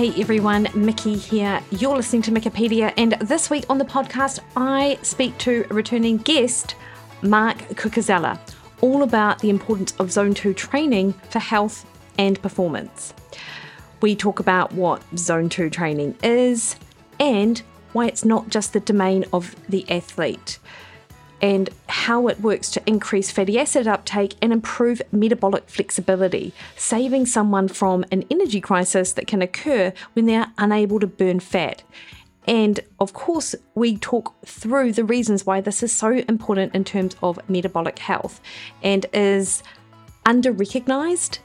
Hey everyone, Mikki here. You're listening to Mikkipedia, and this week on the podcast, I speak to returning guest, Mark Cucuzzella, all about the importance of Zone 2 training for health and performance. We talk about what Zone 2 training is and why it's not just the domain of the athlete and how it works to increase fatty acid uptake and improve metabolic flexibility, saving someone from an energy crisis that can occur when they are unable to burn fat. And of course, we talk through the reasons why this is so important in terms of metabolic health and is under recognized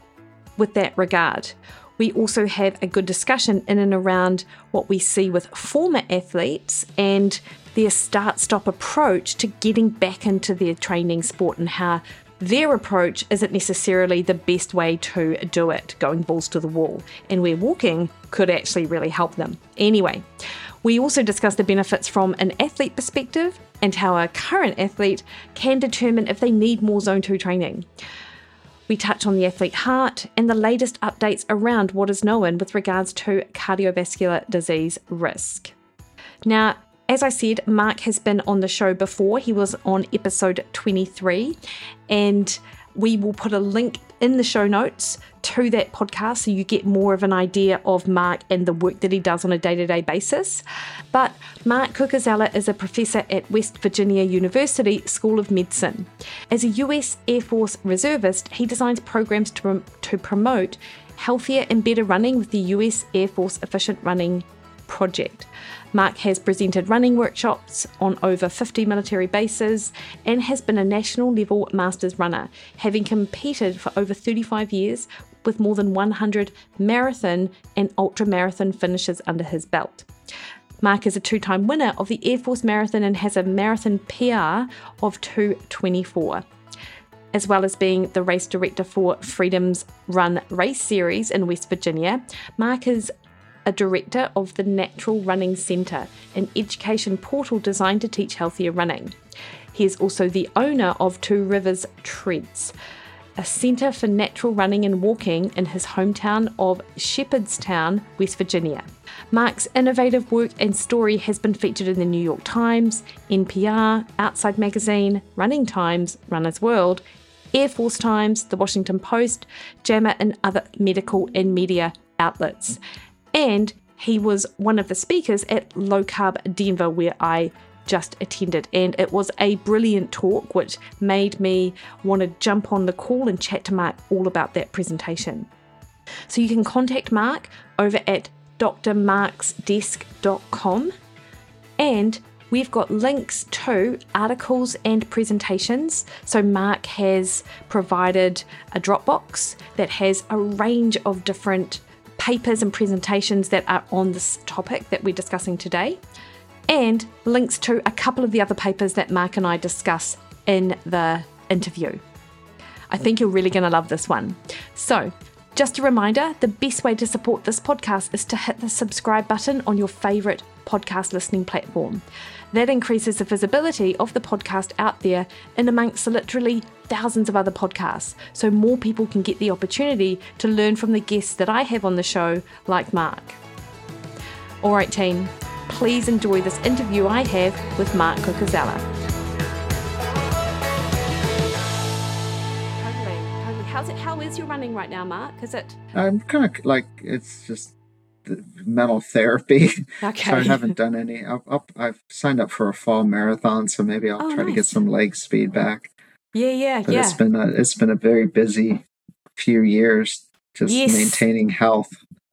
with that regard. We also have a good discussion in and around what we see with former athletes and their start stop approach to getting back into their training sport and how their approach isn't necessarily the best way to do it, going balls to the wall, and where walking could actually really help them. Anyway, we also discuss the benefits from an athlete perspective and how a current athlete can determine if they need more Zone 2 training. We touch on the athlete heart and the latest updates around what is known with regards to cardiovascular disease risk. Now, as I said, Mark has been on the show before. He was on episode 23, and we will put a link in the show notes to that podcast so you get more of an idea of Mark and the work that he does on a day to day basis. But Mark Cucuzzella is a professor at West Virginia University School of Medicine. As a US Air Force reservist, he designs programs to, to promote healthier and better running with the US Air Force Efficient Running Project. Mark has presented running workshops on over 50 military bases and has been a national level masters runner, having competed for over 35 years with more than 100 marathon and ultra marathon finishes under his belt. Mark is a two time winner of the Air Force Marathon and has a marathon PR of 224 as well as being the race director for Freedom's Run Race Series in West Virginia. Mark is a director of the Natural Running Centre, an education portal designed to teach healthier running. He is also the owner of Two Rivers Treads, a centre for natural running and walking in his hometown of Shepherdstown, West Virginia. Mark's innovative work and story has been featured in the New York Times, NPR, Outside Magazine, Running Times, Runner's World, Air Force Times, The Washington Post, JAMA, and other medical and media outlets. And he was one of the speakers at Low Carb Denver, where I just attended. And it was a brilliant talk, which made me want to jump on the call and chat to Mark all about that presentation. So you can contact Mark over at drmarksdesk.com and we've got links to articles and presentations. So, Mark has provided a Dropbox that has a range of different papers and presentations that are on this topic that we're discussing today, and links to a couple of the other papers that Mark and I discuss in the interview. I think you're really going to love this one. So, just a reminder the best way to support this podcast is to hit the subscribe button on your favourite podcast listening platform. That increases the visibility of the podcast out there in amongst literally thousands of other podcasts, so more people can get the opportunity to learn from the guests that I have on the show, like Mark. All right, team, please enjoy this interview I have with Mark Cucuzzella. How's it? How is your running right now, Mark? Is it? I'm kind of like it's just the mental therapy. Okay. so I haven't done any. i have signed up for a fall marathon, so maybe I'll oh, try nice. to get some leg speed back. Yeah, yeah, but yeah. It's been a it's been a very busy few years just yes. maintaining health.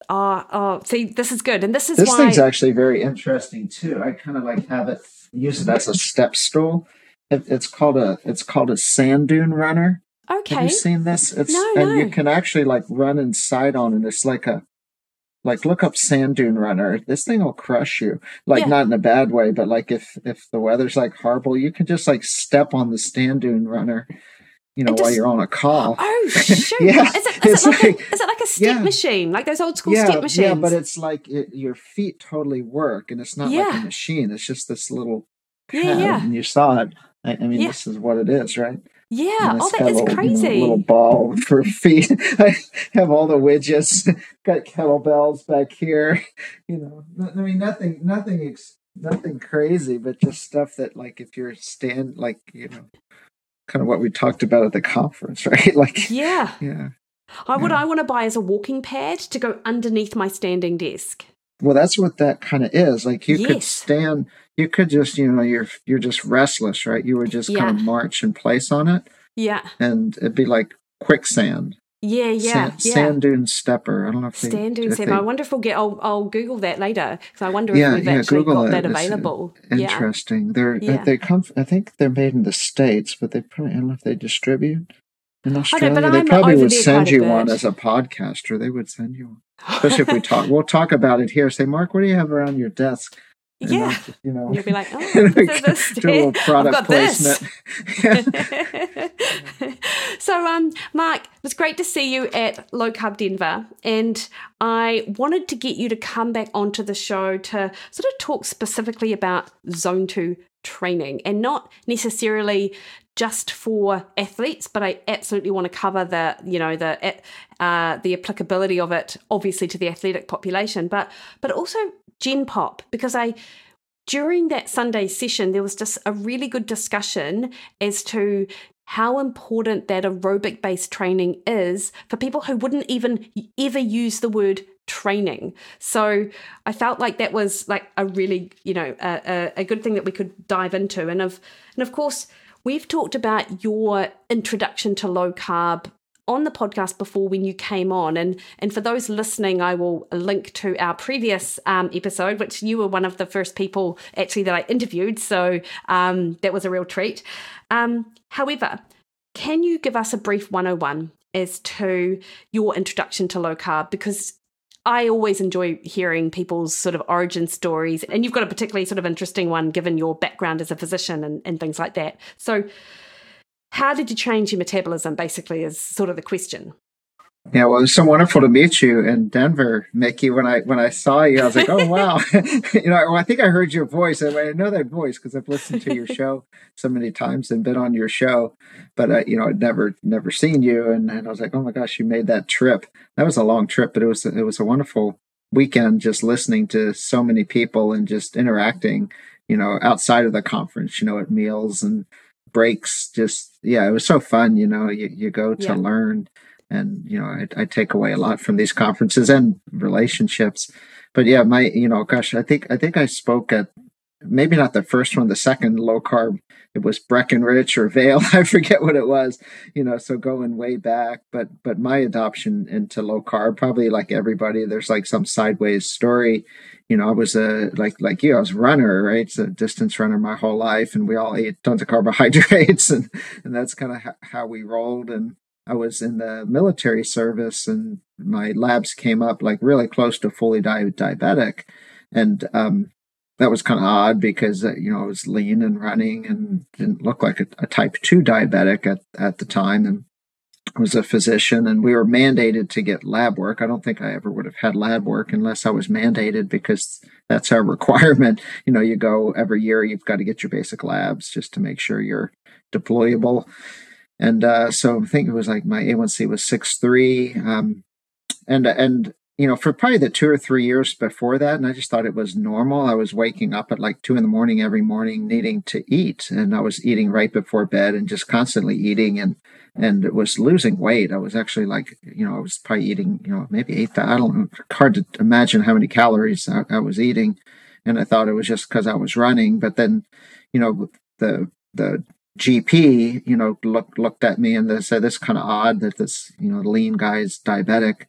Oh, oh, see, this is good, and this is this why... thing's actually very interesting too. I kind of like have it use it as a step stool. It, it's called a it's called a sand dune runner. Okay. Have you seen this? It's no, and no. you can actually like run inside on it. It's like a like look up sand dune runner. This thing will crush you. Like Yeah. not in a bad way, but like if if the weather's like horrible, you can just like step on the sand dune runner, you know, And while you're on a call. Oh shoot! Yeah, is it, it's it like, like- a, is it like a step Yeah. machine, like those old school yeah, step machines? yeah, but it's like it, your feet totally work, and it's not like a machine. It's just this little Yeah, pad, yeah. And you saw it. I, I mean, Yeah. this is what it is, right? Yeah. And Oh, a is little, you know, crazy. little ball for feet. I have all the widgets. Got kettlebells back here. You know, I mean, nothing, nothing, ex- nothing crazy, but just stuff that, like, if you're stand, like, you know, kind of what we talked about at the conference, right? Like, yeah. yeah. I what Yeah. I want to buy is a walking pad to go underneath my standing desk. Well, that's what that kind of is. Like, you could stand. You could just, you know, you're you're just restless, right? You would just kind of march in place on it, Yeah. and it'd be like quicksand. Yeah, yeah, sand, yeah. sand dune stepper. I don't know if they, dune if step. they- I wonder if we'll get. I'll, I'll Google that later because I wonder Yeah, if we've yeah, actually Google got it. that It's, available. Yeah. Interesting. They're Yeah. they come. I think they're made in the states, but they probably I don't know if they distribute in Australia. they I'm probably would send you one as a podcaster. They would send you one, especially if we talk. We'll talk about it here. Say, Mark, what do you have around your desk? And yeah. I'll you know, you'll be like, oh, this is a do a little product I've got this. placement. so, um, Mark, it was great to see you at Low Carb Denver, and I wanted to get you to come back onto the show to sort of talk specifically about Zone Two training, and not necessarily just for athletes, but I absolutely want to cover the, you know, the uh, the applicability of it, obviously to the athletic population, but but also Gen Pop, because I during that Sunday session, there was just a really good discussion as to how important that aerobic based training is for people who wouldn't even ever use the word training. So I felt like that was like a really, you know, a, a, a good thing that we could dive into. And of and of course, we've talked about your introduction to low carb on the podcast before when you came on. And and for those listening i will link to our previous um, episode which you were one of the first people actually that i interviewed. So um, that was a real treat. Um, however can you give us a brief 101 as to your introduction to low carb? Because I always enjoy hearing people's sort of origin stories, and you've got a particularly sort of interesting one given your background as a physician and, and things like that. So, how did you change your metabolism basically is sort of the question Yeah, well, it was so wonderful to meet you in Denver, Mikki. When I when I saw you, I was like, "Oh wow!" you know, well, I think I heard your voice. I, I know that voice because I've listened to your show so many times and been on your show, but uh, you know, I'd never never seen you, and, and I was like, "Oh my gosh, you made that trip!" That was a long trip, but it was it was a wonderful weekend just listening to so many people and just interacting. You know, outside of the conference, you know, at meals and breaks. Just yeah, it was so fun. You know, you you go to Yeah. learn and you know I, I take away a lot from these conferences and relationships. But yeah my you know gosh i think i think i spoke at maybe not the first one the second low carb. It was breckenridge or Vail i forget what it was you know so going way back. But but my adoption into low carb probably like everybody there's like some sideways story. You know i was a like like you i was a runner right? It's a distance runner my whole life and we all ate tons of carbohydrates and and that's kind of how, how we rolled. And I was in the military service and my labs came up like really close to fully di- diabetic. And um, that was kind of odd because, uh, you know, I was lean and running and didn't look like a, a type 2 diabetic at, at the time. And I was a physician and we were mandated to get lab work. I don't think I ever would have had lab work unless I was mandated because that's our requirement. You know, you go every year, you've got to get your basic labs just to make sure you're deployable and uh, so I think it was like my A1C was six three, um, and and you know for probably the two or three years before that, and I just thought it was normal. I was waking up at like two in the morning every morning, needing to eat, and I was eating right before bed and just constantly eating, and and it was losing weight. I was actually like you know I was probably eating you know maybe eight. I don't know. Hard to imagine how many calories I, I was eating, and I thought it was just because I was running, but then you know the the GP, you know, looked looked at me and they said, "This kind of odd that this, you know, lean guy is diabetic,"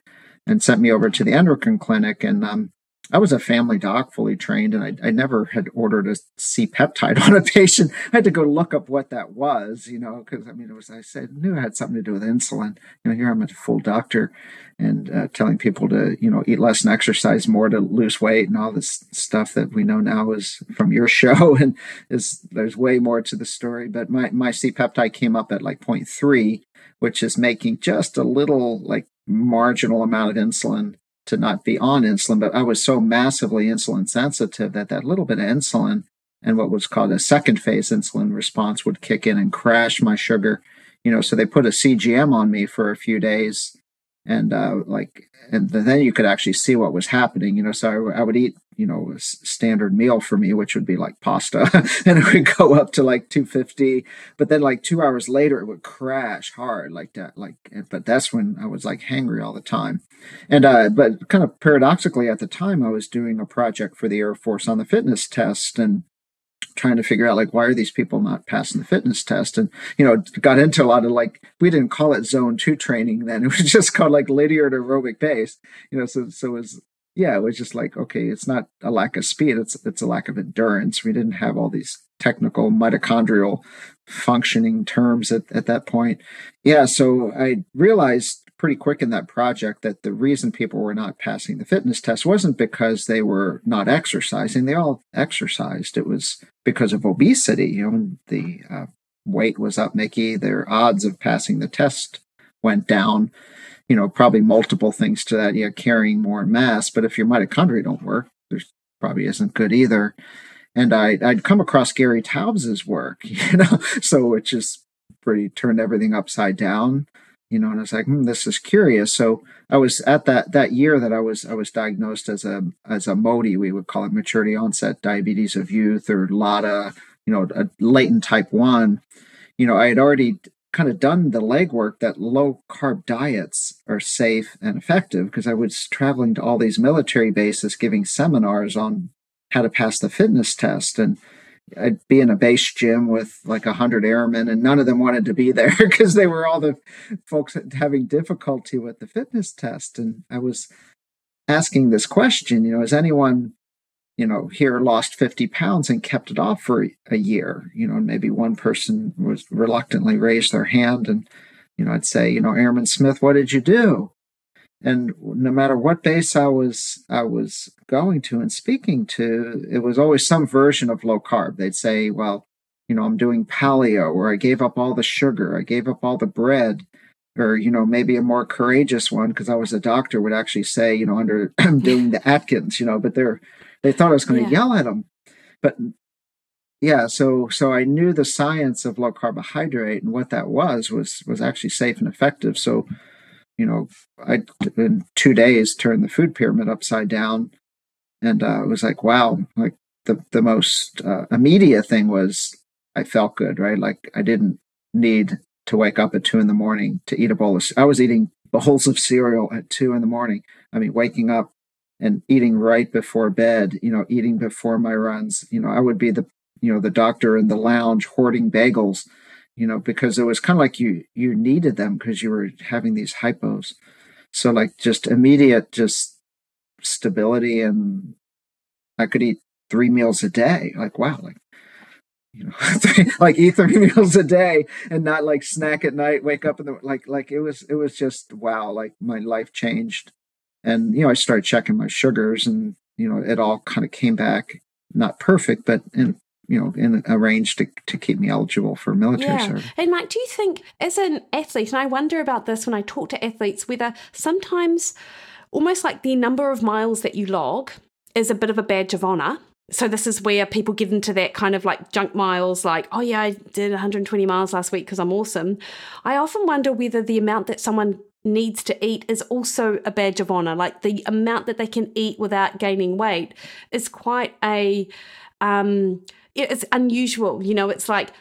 and sent me over to the endocrine clinic. And um, I was a family doc, fully trained, and I, I never had ordered a C peptide on a patient. I had to go look up what that was, you know, because I mean, it was I said knew it had something to do with insulin. You know, here I'm a full doctor, and uh, telling people to you know eat less and exercise more to lose weight and all this stuff that we know now is from your show, and is there's way more to the story. But my my C peptide came up at like 0.3, which is making just a little like marginal amount of insulin to not be on insulin, but I was so massively insulin sensitive that that little bit of insulin and what was called a second phase insulin response would kick in and crash my sugar. You know, so they put a CGM on me for a few days and uh, like and then you could actually see what was happening you know so I, would eat you know a standard meal for me which would be like pasta. And it would go up to like 250 but then like two hours later it would crash hard like that like but that's when i was like hangry all the time. And uh but kind of paradoxically at the time i was doing a project for the air force on the fitness test and trying to figure out like why are these people not passing the fitness test? And you know got into a lot of like we didn't call it zone two training then. It was just called like linear aerobic pace you know so so it was yeah it was just like okay it's not a lack of speed it's it's a lack of endurance. We didn't have all these technical mitochondrial functioning terms at, at that point. Yeah so i realized pretty quick in that project that the reason people were not passing the fitness test wasn't because they were not exercising. They all exercised. It was because of obesity. You know, the uh, weight was up, Mikki. Their odds of passing the test went down. You know, probably multiple things to that. Yeah, carrying more mass. But if your mitochondria don't work, there's probably isn't good either. And I, I'd come across Gary Taubes's work, you know, so it just pretty turned everything upside down you know, and I was like, hmm, this is curious. So I was at that that year that I was I was diagnosed as a as a MODY, we would call it maturity onset diabetes of youth or LADA, you know, a latent type one. You know, I had already kind of done the legwork that low carb diets are safe and effective because I was traveling to all these military bases giving seminars on how to pass the fitness test and I'd be in a base gym with like a hundred airmen, and none of them wanted to be there because they were all the folks having difficulty with the fitness test. And I was asking this question, you know, has anyone, you know, here lost 50 pounds and kept it off for a year? You know, maybe one person was reluctantly raised their hand and, you know, I'd say, you know, Airman Smith, what did you do? And no matter what base I was I was going to and speaking to, it was always some version of low carb. They'd say, "Well, you know, I'm doing paleo, or I gave up all the sugar, I gave up all the bread." Or you know maybe a more courageous one because I was a doctor would actually say you know under I'm doing the Atkins you know but they're they thought I was going to yeah. yell at them but yeah so so i knew the science of low carbohydrate and what that was was was actually safe and effective so you know, I in two days turned the food pyramid upside down, and uh, it was like, wow, like the the most uh, immediate thing was I felt good, right? Like I didn't need to wake up at two in the morning to eat a bowl of. I was eating bowls of cereal at two in the morning. I mean, waking up and eating right before bed. You know, eating before my runs. You know, I would be the you know the doctor in the lounge hoarding bagels you know, because it was kind of like you you needed them because you were having these hypos. So like just immediate just stability and I could eat three meals a day. Like wow, like you know, like eat three meals a day and not like snack at night, wake up in the like like it was it was just wow, like my life changed. And you know, I started checking my sugars and you know, it all kind of came back not perfect, but in you know, in arranged to, to keep me eligible for military yeah. service. And Mike, do you think as an athlete, and I wonder about this when I talk to athletes, whether sometimes almost like the number of miles that you log is a bit of a badge of honor. So this is where people get into that kind of like junk miles, like, oh yeah, I did 120 miles last week because I'm awesome. I often wonder whether the amount that someone needs to eat is also a badge of honor. Like the amount that they can eat without gaining weight is quite a um it's unusual. You know, it's like,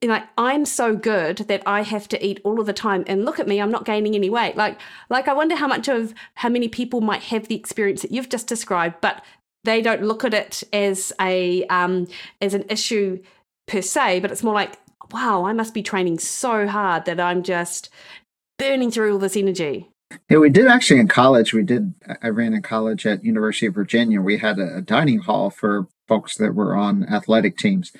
you know, I'm so good that I have to eat all of the time. And look at me, I'm not gaining any weight. Like, like I wonder how much of how many people might have the experience that you've just described, but they don't look at it as a um, as an issue per se. But it's more like, wow, I must be training so hard that I'm just burning through all this energy. Yeah, we did actually in college. We did. I ran in college at University of Virginia. We had a dining hall for folks that were on athletic teams,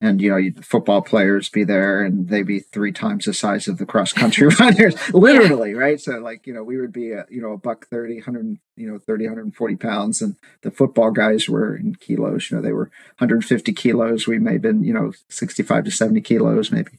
and you know football players be there and they'd be three times the size of the cross country runners literally right? So like you know we would be a, you know a buck 30 100 you know 30 140 pounds. And the football guys were in kilos. You know they were 150 kilos. We may have been you know 65 to 70 kilos maybe.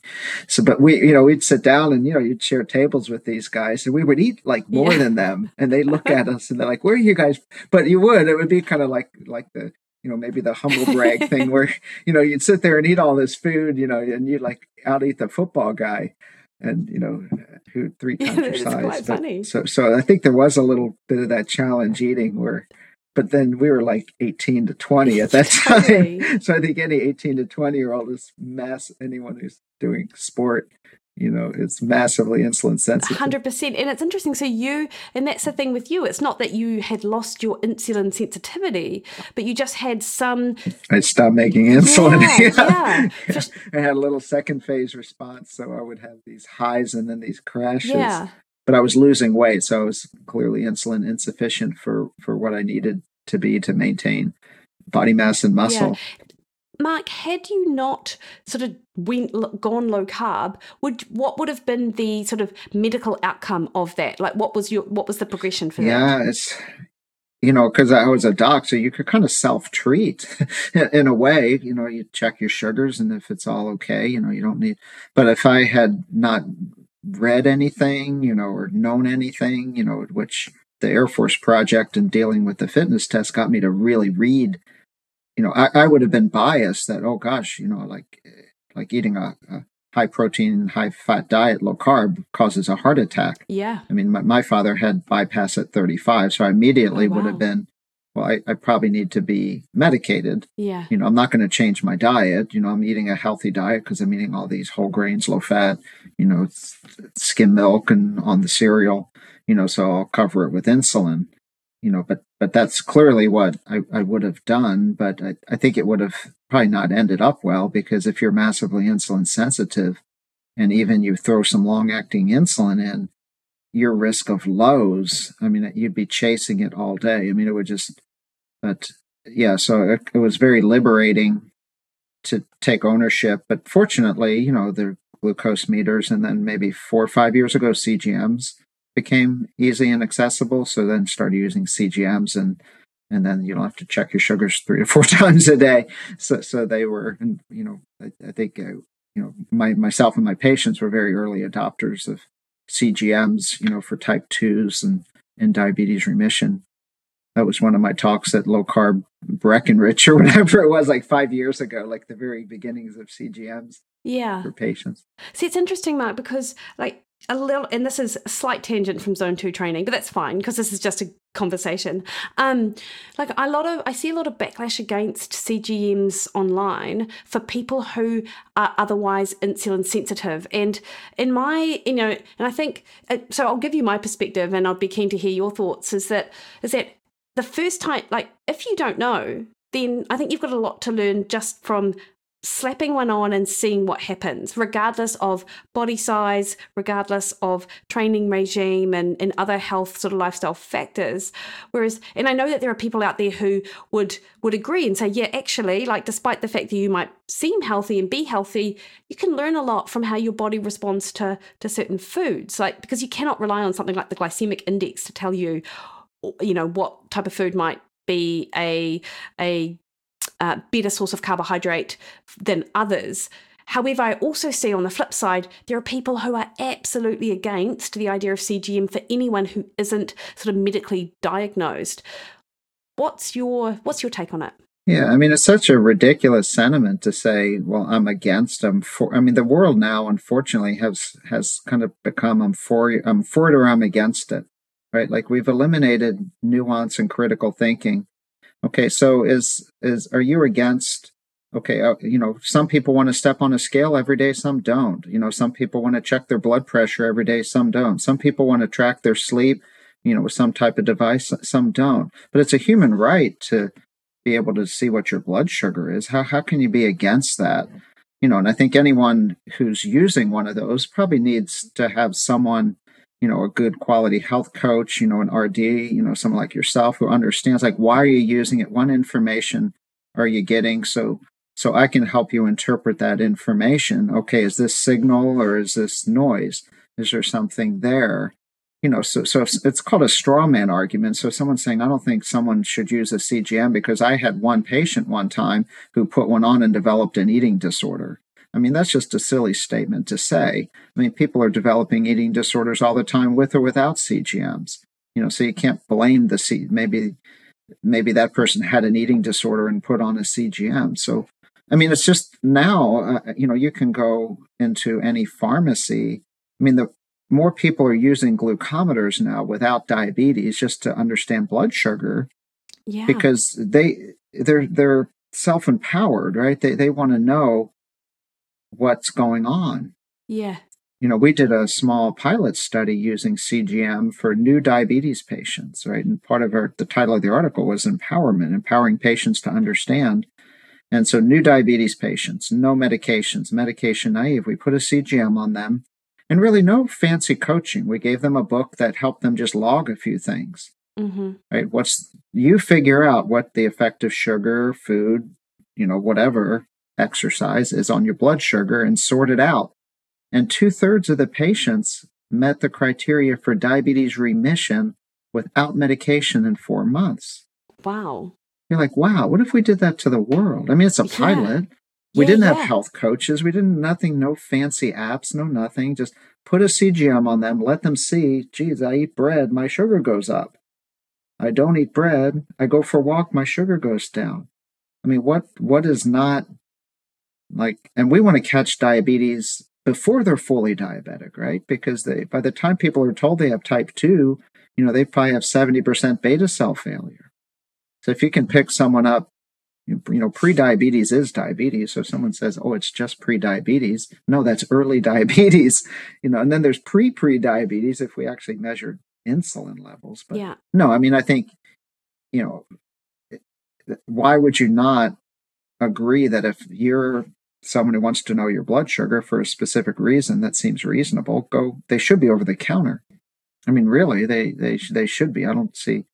So but we you know we'd sit down and you know you'd share tables with these guys and we would eat like more yeah. than them. And they look at us and they're like where are you guys? But you would it would be kind of like like the you know, maybe the humble brag thing where, you know, you'd sit there and eat all this food, you know, and you'd like out eat the football guy and, you know, who three times yeah, your size. But, so, so I think there was a little bit of that challenge eating where, but then we were like 18 to 20 at that time. so I think any 18 to 20 year old is mass, anyone who's doing sport you know it's massively insulin sensitive. 100% and it's interesting. So you and that's the thing with you. It's not that you had lost your insulin sensitivity but you just had some i stopped making insulin. Yeah, yeah. i had a little second phase response so i would have these highs and then these crashes. Yeah. but i was losing weight so i was clearly insulin insufficient for for what i needed to be to maintain body mass and muscle. yeah. Mark, had you not sort of went gone low carb, would what would have been the sort of medical outcome of that? Like, what was your what was the progression for yeah, that? Yeah, it's you know because I was a doc, so you could kind of self treat in a way. You know, you check your sugars, and if it's all okay, you know, you don't need. But if I had not read anything, you know, or known anything, you know, which the Air Force project and dealing with the fitness test got me to really read you know, I, I would have been biased that, oh gosh, you know, like like eating a, a high protein, high fat diet, low carb causes a heart attack. Yeah. I mean, my, my father had bypass at 35, so I immediately oh, wow. would have been, well, I, I probably need to be medicated. Yeah. You know, I'm not going to change my diet. You know, I'm eating a healthy diet because I'm eating all these whole grains, low fat, you know, skim milk and on the cereal, you know, so I'll cover it with insulin you know, but but that's clearly what I, I would have done. But I, I think it would have probably not ended up well because if you're massively insulin sensitive and even you throw some long acting insulin in, your risk of lows, I mean, you'd be chasing it all day. I mean, it would just, but yeah, so it, it was very liberating to take ownership. But fortunately, you know, the glucose meters and then maybe four or five years ago, CGMs became easy and accessible. So then started using CGMs and and then you don't have to check your sugars three or four times a day. So so they were, and you know, I, I think uh, you know my myself and my patients were very early adopters of CGMs, you know, for type twos and and diabetes remission. That was one of my talks at low carb Breckenridge or whatever it was, like five years ago, like the very beginnings of CGMs. Yeah. For patients. See, it's interesting, Mark, because like a little and this is a slight tangent from zone 2 training but that's fine because this is just a conversation. Um like a lot of i see a lot of backlash against cgms online for people who are otherwise insulin sensitive. And in my you know and i think uh, so i'll give you my perspective and i'd be keen to hear your thoughts is that is that the first time like if you don't know then I think you've got a lot to learn just from slapping one on and seeing what happens, regardless of body size, regardless of training regime and, and other health sort of lifestyle factors. Whereas, and I know that there are people out there who would would agree and say, yeah, actually, like despite the fact that you might seem healthy and be healthy, you can learn a lot from how your body responds to to certain foods. Like because you cannot rely on something like the glycemic index to tell you, you know, what type of food might be a a uh, better source of carbohydrate than others. However, I also see on the flip side, there are people who are absolutely against the idea of CGM for anyone who isn't sort of medically diagnosed. What's your what's your take on it? Yeah, I mean, it's such a ridiculous sentiment to say, "Well, I'm against them." For I mean, the world now, unfortunately, has has kind of become "I'm for I'm for it or I'm against it," right? Like we've eliminated nuance and critical thinking Okay, so is is are you against? Okay, uh, you know, some people want to step on a scale every day, some don't. You know, some people want to check their blood pressure every day, some don't. Some people want to track their sleep, you know, with some type of device, some don't. But it's a human right to be able to see what your blood sugar is. How how can you be against that? You know, and I think anyone who's using one of those probably needs to have someone you know, a good quality health coach, you know, an RD, you know, someone like yourself who understands like why are you using it? What information are you getting? So so I can help you interpret that information. Okay, is this signal or is this noise? Is there something there? You know, so so it's called a straw man argument. So someone's saying, I don't think someone should use a CGM because I had one patient one time who put one on and developed an eating disorder. I mean, that's just a silly statement to say. I mean, people are developing eating disorders all the time with or without CGMs. You know, so you can't blame the C. Maybe, maybe that person had an eating disorder and put on a CGM. So, I mean, it's just now. Uh, you know, you can go into any pharmacy. I mean, the more people are using glucometers now without diabetes just to understand blood sugar. Yeah. Because they they're they're self empowered, right? They they want to know what's going on. Yeah. You know, we did a small pilot study using CGM for new diabetes patients, right? And part of our, the title of the article was empowerment, empowering patients to understand. And so, new diabetes patients, no medications, medication naive, we put a CGM on them and really no fancy coaching. We gave them a book that helped them just log a few things. Mm-hmm. Right? What's you figure out what the effect of sugar, food, you know, whatever exercise is on your blood sugar and sort it out. And two thirds of the patients met the criteria for diabetes remission without medication in four months. Wow. You're like, wow, what if we did that to the world? I mean, it's a yeah. pilot. We yeah, didn't yeah. have health coaches. We didn't nothing, no fancy apps, no nothing. Just put a CGM on them, let them see, geez, I eat bread, my sugar goes up. I don't eat bread, I go for a walk, my sugar goes down. I mean, what what is not like, and we want to catch diabetes before they're fully diabetic, right? Because they, by the time people are told they have type two, you know, they probably have 70% beta cell failure. So if you can pick someone up, you know, pre-diabetes is diabetes. So if someone says, oh, it's just pre-diabetes, no, that's early diabetes, you know, and then there's pre-pre-diabetes if we actually measure insulin levels. But yeah. no, I mean, I think, you know, why would you not agree that if you're someone who wants to know your blood sugar for a specific reason that seems reasonable, go. They should be over the counter. I mean, really, they they they should be. I don't see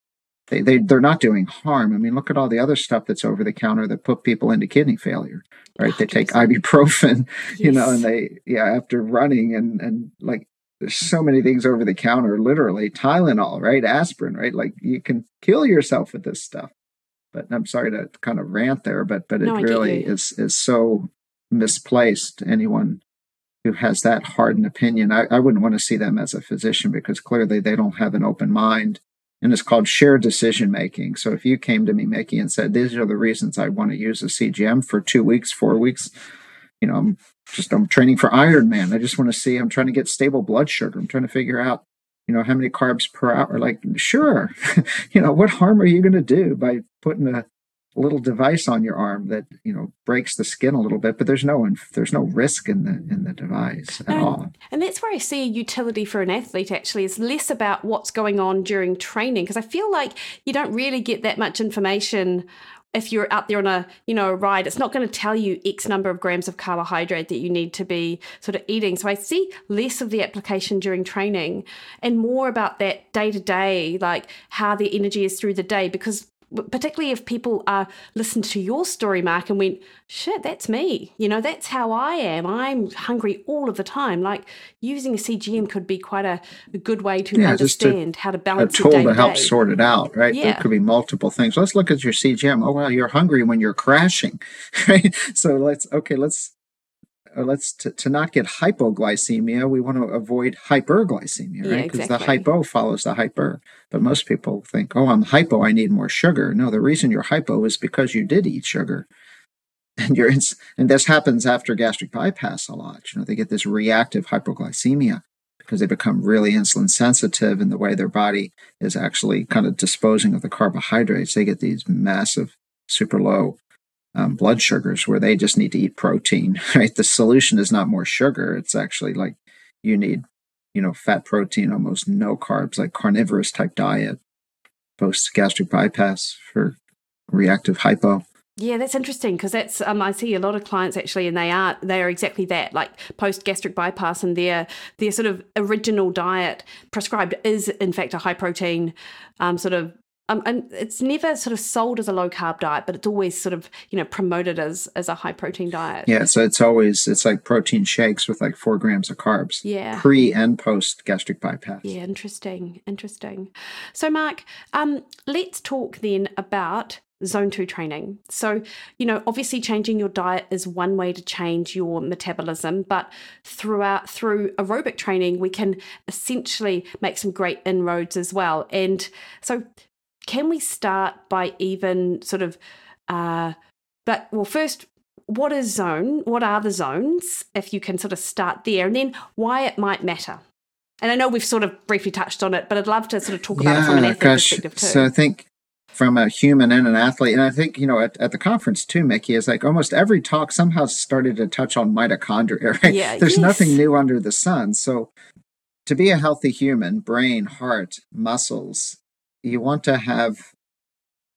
they they they're not doing harm. I mean, look at all the other stuff that's over the counter that put people into kidney failure. Right? They take ibuprofen, yes. you know, and they yeah after running and and like there's so many things over the counter, literally Tylenol, right? Aspirin, right? Like you can kill yourself with this stuff. But I'm sorry to kind of rant there, but but it no, really is is so misplaced. Anyone who has that hardened opinion, I, I wouldn't want to see them as a physician because clearly they don't have an open mind. And it's called shared decision making. So if you came to me, Mikki, and said, These are the reasons I want to use a CGM for two weeks, four weeks, you know, I'm just I'm training for Ironman. I just want to see, I'm trying to get stable blood sugar. I'm trying to figure out, you know, how many carbs per hour. Like, sure, you know, what harm are you going to do by putting a little device on your arm that you know breaks the skin a little bit but there's no there's no risk in the in the device at and, all. and that's where i see a utility for an athlete actually is less about what's going on during training because i feel like you don't really get that much information if you're out there on a you know a ride. It's not going to tell you x number of grams of carbohydrate that you need to be sort of eating. So i see less of the application during training and more about that day to day like how the energy is through the day because particularly if people uh, listened to your story, Mark, and went, shit, that's me. You know, that's how I am. I'm hungry all of the time. Like using a CGM could be quite a, a good way to yeah, understand how to balance a tool to help sort it out, right? Yeah. There could be multiple things. Let's look at your CGM. Oh, well, you're hungry when you're crashing, right? So let's, okay, let's Uh, let's to, to not get hypoglycemia, we want to avoid hyperglycemia, right? Because exactly. the hypo follows the hyper. But most people think, oh, I'm hypo, I need more sugar. No, the reason you're hypo is because you did eat sugar. And you're in, and this happens after gastric bypass a lot. You know, they get this reactive hypoglycemia because they become really insulin sensitive in the way their body is actually kind of disposing of the carbohydrates. They get these massive, super low um, blood sugars where they just need to eat protein, right? The solution is not more sugar. It's actually like you need, you know, fat protein, almost no carbs, like carnivorous type diet, post gastric bypass for reactive hypo. Yeah, that's interesting because that's um, I see a lot of clients actually, and they are they are exactly that, like post gastric bypass, and their their sort of original diet prescribed is in fact a high protein, um, sort of um, and it's never sort of sold as a low carb diet, but it's always sort of you know promoted as as a high protein diet. Yeah, so it's always it's like protein shakes with like four grams of carbs. Yeah, pre and post gastric bypass. Yeah, interesting, interesting. So, Mark, um, let's talk then about zone two training. So, you know, obviously changing your diet is one way to change your metabolism, but throughout through aerobic training, we can essentially make some great inroads as well. And so can we start by even sort of, uh, but well, first, what is zone? What are the zones? If you can sort of start there, and then why it might matter. And I know we've sort of briefly touched on it, but I'd love to sort of talk about it from an athlete gosh. perspective too. So I think from a human and an athlete, and I think you know at, at the conference too, Mikki is like almost every talk somehow started to touch on mitochondria. Right? Yeah, there's yes. nothing new under the sun. So to be a healthy human, brain, heart, muscles, you want to have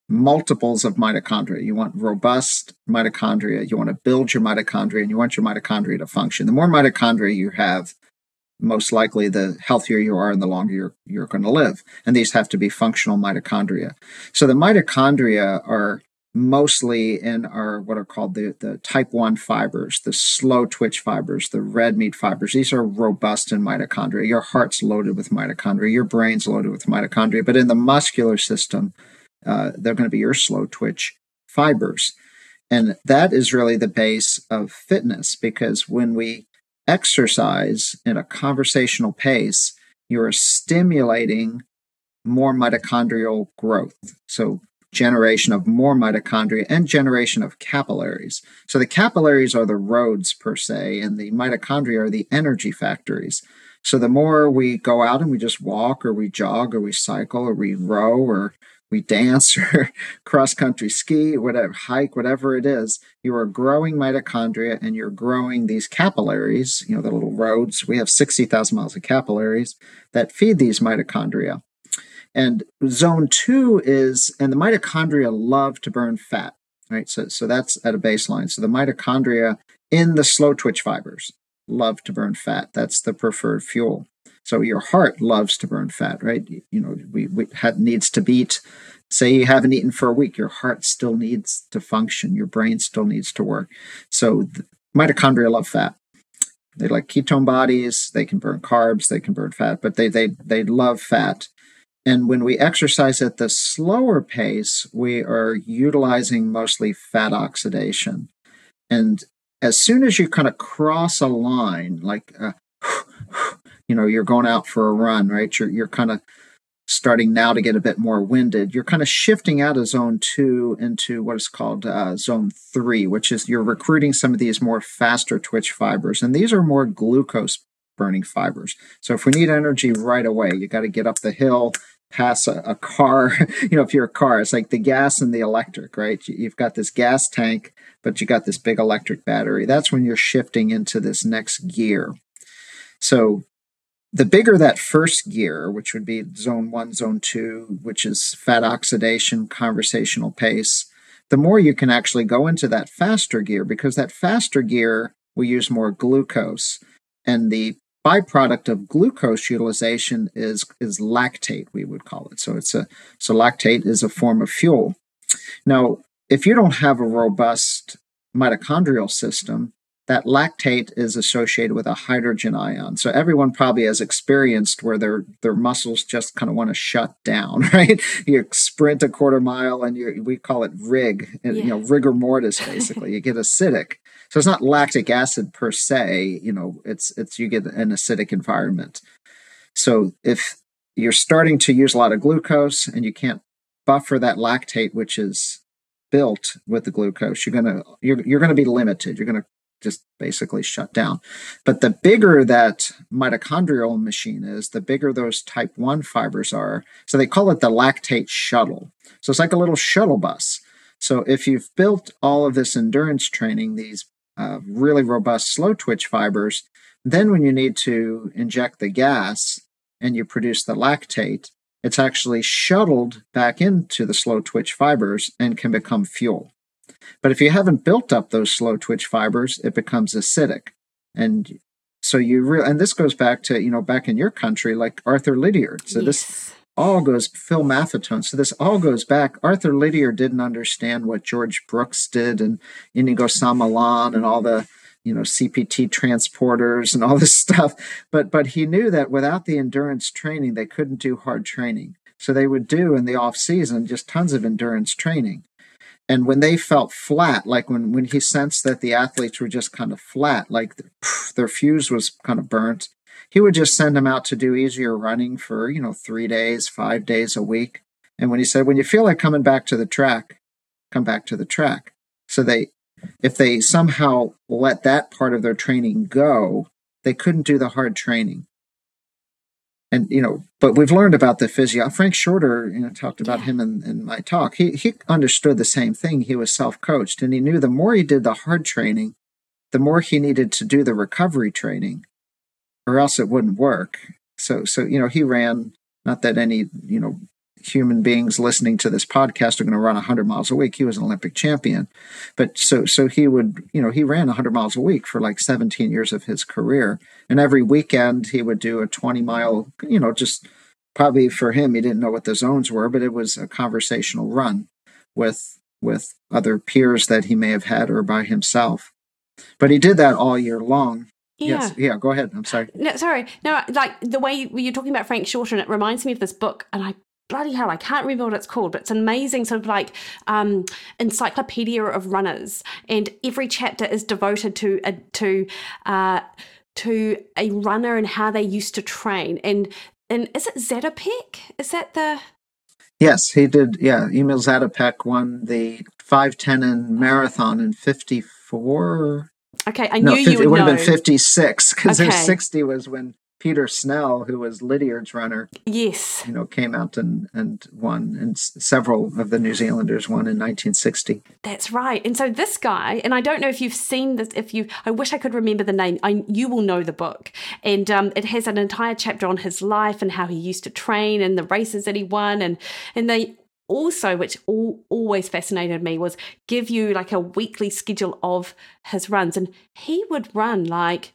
multiples of mitochondria. You want robust mitochondria. You want to build your mitochondria and you want your mitochondria to function. The more mitochondria you have, most likely the healthier you are and the longer you're, you're going to live. And these have to be functional mitochondria. So the mitochondria are mostly in our what are called the, the type 1 fibers, the slow twitch fibers, the red meat fibers. These are robust in mitochondria. Your heart's loaded with mitochondria, your brain's loaded with mitochondria. But in the muscular system, uh, they're going to be your slow twitch fibers. And that is really the base of fitness because when we exercise in a conversational pace, you're stimulating more mitochondrial growth. So generation of more mitochondria and generation of capillaries. So the capillaries are the roads per se, and the mitochondria are the energy factories. So the more we go out and we just walk or we jog or we cycle or we row or we dance or cross country ski, whatever, hike, whatever it is, you are growing mitochondria and you're growing these capillaries, you know, the little roads. We have 60,000 miles of capillaries that feed these mitochondria. And zone two is, and the mitochondria love to burn fat, right? So, so that's at a baseline. So the mitochondria in the slow twitch fibers love to burn fat. That's the preferred fuel. So your heart loves to burn fat, right? You know, we, we had, needs to beat. Say you haven't eaten for a week, your heart still needs to function. Your brain still needs to work. So mitochondria love fat. They like ketone bodies. They can burn carbs. They can burn fat, but they they they love fat. And when we exercise at the slower pace, we are utilizing mostly fat oxidation. And as soon as you kind of cross a line, like, uh, you know, you're going out for a run, right? You're, you're kind of starting now to get a bit more winded. You're kind of shifting out of zone two into what is called uh, zone three, which is you're recruiting some of these more faster twitch fibers. And these are more glucose burning fibers. So if we need energy right away, you got to get up the hill, pass a, a, car. you know, if you're a car, it's like the gas and the electric, right? You've got this gas tank, but you got this big electric battery. That's when you're shifting into this next gear. So the bigger that first gear, which would be zone one, zone two, which is fat oxidation, conversational pace, the more you can actually go into that faster gear because that faster gear will use more glucose. And the byproduct of glucose utilization is is lactate we would call it. So it's a so lactate is a form of fuel. Now if you don't have a robust mitochondrial system that lactate is associated with a hydrogen ion. So everyone probably has experienced where their their muscles just kind of want to shut down right? You sprint a quarter mile and you we call it rig yeah. you know rigor mortis basically. You get acidic so it's not lactic acid per se, you know, it's it's you get an acidic environment. So if you're starting to use a lot of glucose and you can't buffer that lactate which is built with the glucose, you're gonna you're you're gonna be limited. You're gonna just basically shut down. But the bigger that mitochondrial machine is, the bigger those type 1 fibers are. So they call it the lactate shuttle. So it's like a little shuttle bus. So if you've built all of this endurance training, these uh, really robust slow twitch fibers. Then, when you need to inject the gas and you produce the lactate, it's actually shuttled back into the slow twitch fibers and can become fuel. But if you haven't built up those slow twitch fibers, it becomes acidic. And so you really, and this goes back to, you know, back in your country, like Arthur Lydiard. So yes. this all goes, Phil Maffetone. So this all goes back. Arthur Lydiard didn't understand what George Brooks did and Inigo San Millan and all the, you know, CPT transporters and all this stuff. But, but he knew that without the endurance training, they couldn't do hard training. So they would do in the off season just tons of endurance training. And when they felt flat, like when, when he sensed that the athletes were just kind of flat, like their fuse was kind of burnt, he would just send them out to do easier running for, you know, three days, five days a week. And when he said, when you feel like coming back to the track, come back to the track. So they, if they somehow let that part of their training go, they couldn't do the hard training and you know, but we've learned about the physio. Uh, Frank Shorter, you know, talked about yeah. him in, in my talk. He he understood the same thing. He was self-coached, and he knew the more he did the hard training, the more he needed to do the recovery training, or else it wouldn't work. So so you know, he ran. Not that any you know human beings listening to this podcast are going to run 100 miles a week. He was an Olympic champion. But so so he would, you know, he ran 100 miles a week for like 17 years of his career. And every weekend he would do a 20 mile, you know, just probably for him he didn't know what the zones were, but it was a conversational run with with other peers that he may have had or by himself. But he did that all year long. Yeah. Yes. Yeah. Go ahead. I'm sorry. No, sorry. No, like the way you, are talking about Frank Shorter, and it reminds me of this book, and I bloody hell, I can't remember what it's called, but it's an amazing sort of like um, encyclopedia of runners, and every chapter is devoted to a, to uh, to a runner and how they used to train. And and is it Zatopek? Is that the Yes, he did. Yeah, Emil Zatopek won the five ten and marathon in fifty four. Okay, I no, knew 50, you would It would know. have been fifty six because okay. sixty was when Peter Snell, who was Lydiard's runner, yes, you know, came out and and won, and several of the New Zealanders won in 1960. That's right. And so this guy, and I don't know if you've seen this. If you, I wish I could remember the name. I, you will know the book, and um, it has an entire chapter on his life and how he used to train and the races that he won, and and they also, which all, always fascinated me, was give you like a weekly schedule of his runs, and he would run like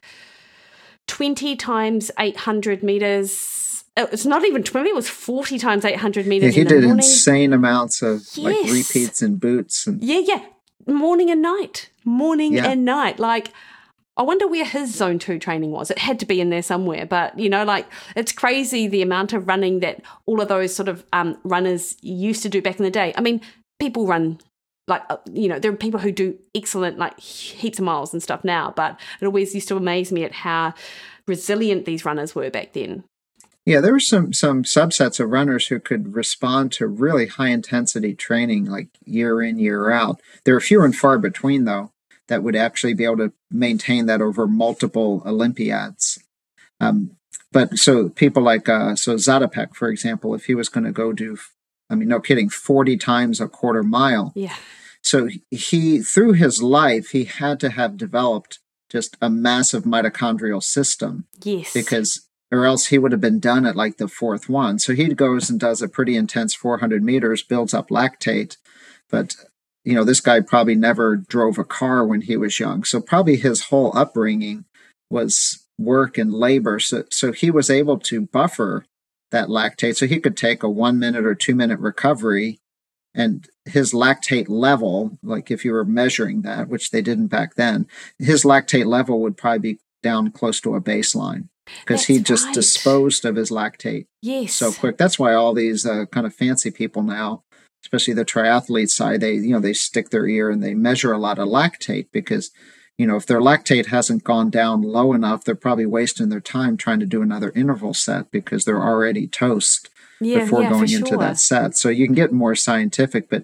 20 times 800 meters. It's not even 20, it was 40 times 800 meters. Yeah, he did morning. insane amounts of yes. like repeats and boots. And... Yeah, yeah. Morning and night. Morning yeah. and night. Like, I wonder where his zone two training was. It had to be in there somewhere, but you know, like it's crazy the amount of running that all of those sort of um, runners used to do back in the day. I mean, people run like uh, you know there are people who do excellent like heaps of miles and stuff now but it always used to amaze me at how resilient these runners were back then yeah there were some some subsets of runners who could respond to really high intensity training like year in year out there are few and far between though that would actually be able to maintain that over multiple olympiads um, but so people like uh, so Zatopek, for example, if he was going to go do I mean, no kidding, 40 times a quarter mile. Yeah. So he, through his life, he had to have developed just a massive mitochondrial system. Yes. Because, or else he would have been done at like the fourth one. So he goes and does a pretty intense 400 meters, builds up lactate. But, you know, this guy probably never drove a car when he was young. So probably his whole upbringing was work and labor. So, so he was able to buffer that lactate. So he could take a one minute or two minute recovery and his lactate level, like if you were measuring that, which they didn't back then, his lactate level would probably be down close to a baseline because he just right. disposed of his lactate yes. so quick. That's why all these uh, kind of fancy people now, especially the triathlete side, they you know they stick their ear and they measure a lot of lactate because you know, if their lactate hasn't gone down low enough, they're probably wasting their time trying to do another interval set because they're already toast yeah, before yeah, going into sure. that set. So you can get more scientific, but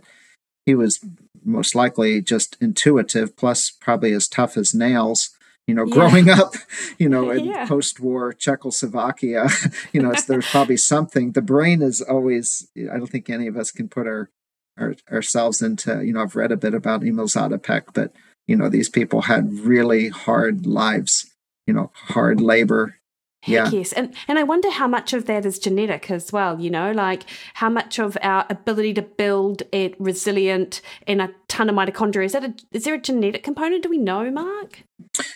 he was most likely just intuitive, plus probably as tough as nails. You know, growing yeah. up, you know, in post-war Czechoslovakia, you know, there's probably something. The brain is always. I don't think any of us can put our, our ourselves into. You know, I've read a bit about Emil Zatopek, but you know these people had really hard lives you know hard labor yeah. yes. And and I wonder how much of that is genetic as well, you know, like how much of our ability to build it resilient in a ton of mitochondria. Is that a, is there a genetic component? Do we know, Mark?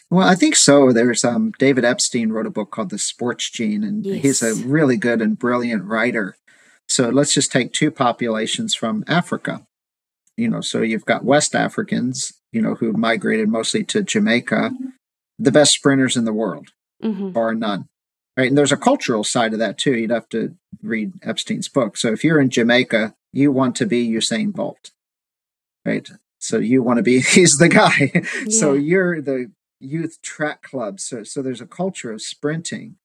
Well, I think so. There's um, David Epstein wrote a book called The Sports Gene, and yes. he's a really good and brilliant writer. So let's just take two populations from Africa. You know, so you've got West Africans, you know, who migrated mostly to Jamaica, mm-hmm. the best sprinters in the world, mm-hmm. bar none. Right. And there's a cultural side of that too. You'd have to read Epstein's book. So if you're in Jamaica, you want to be Usain Bolt. Right. So you want to be he's the guy. Yeah. so you're the youth track club. So so there's a culture of sprinting.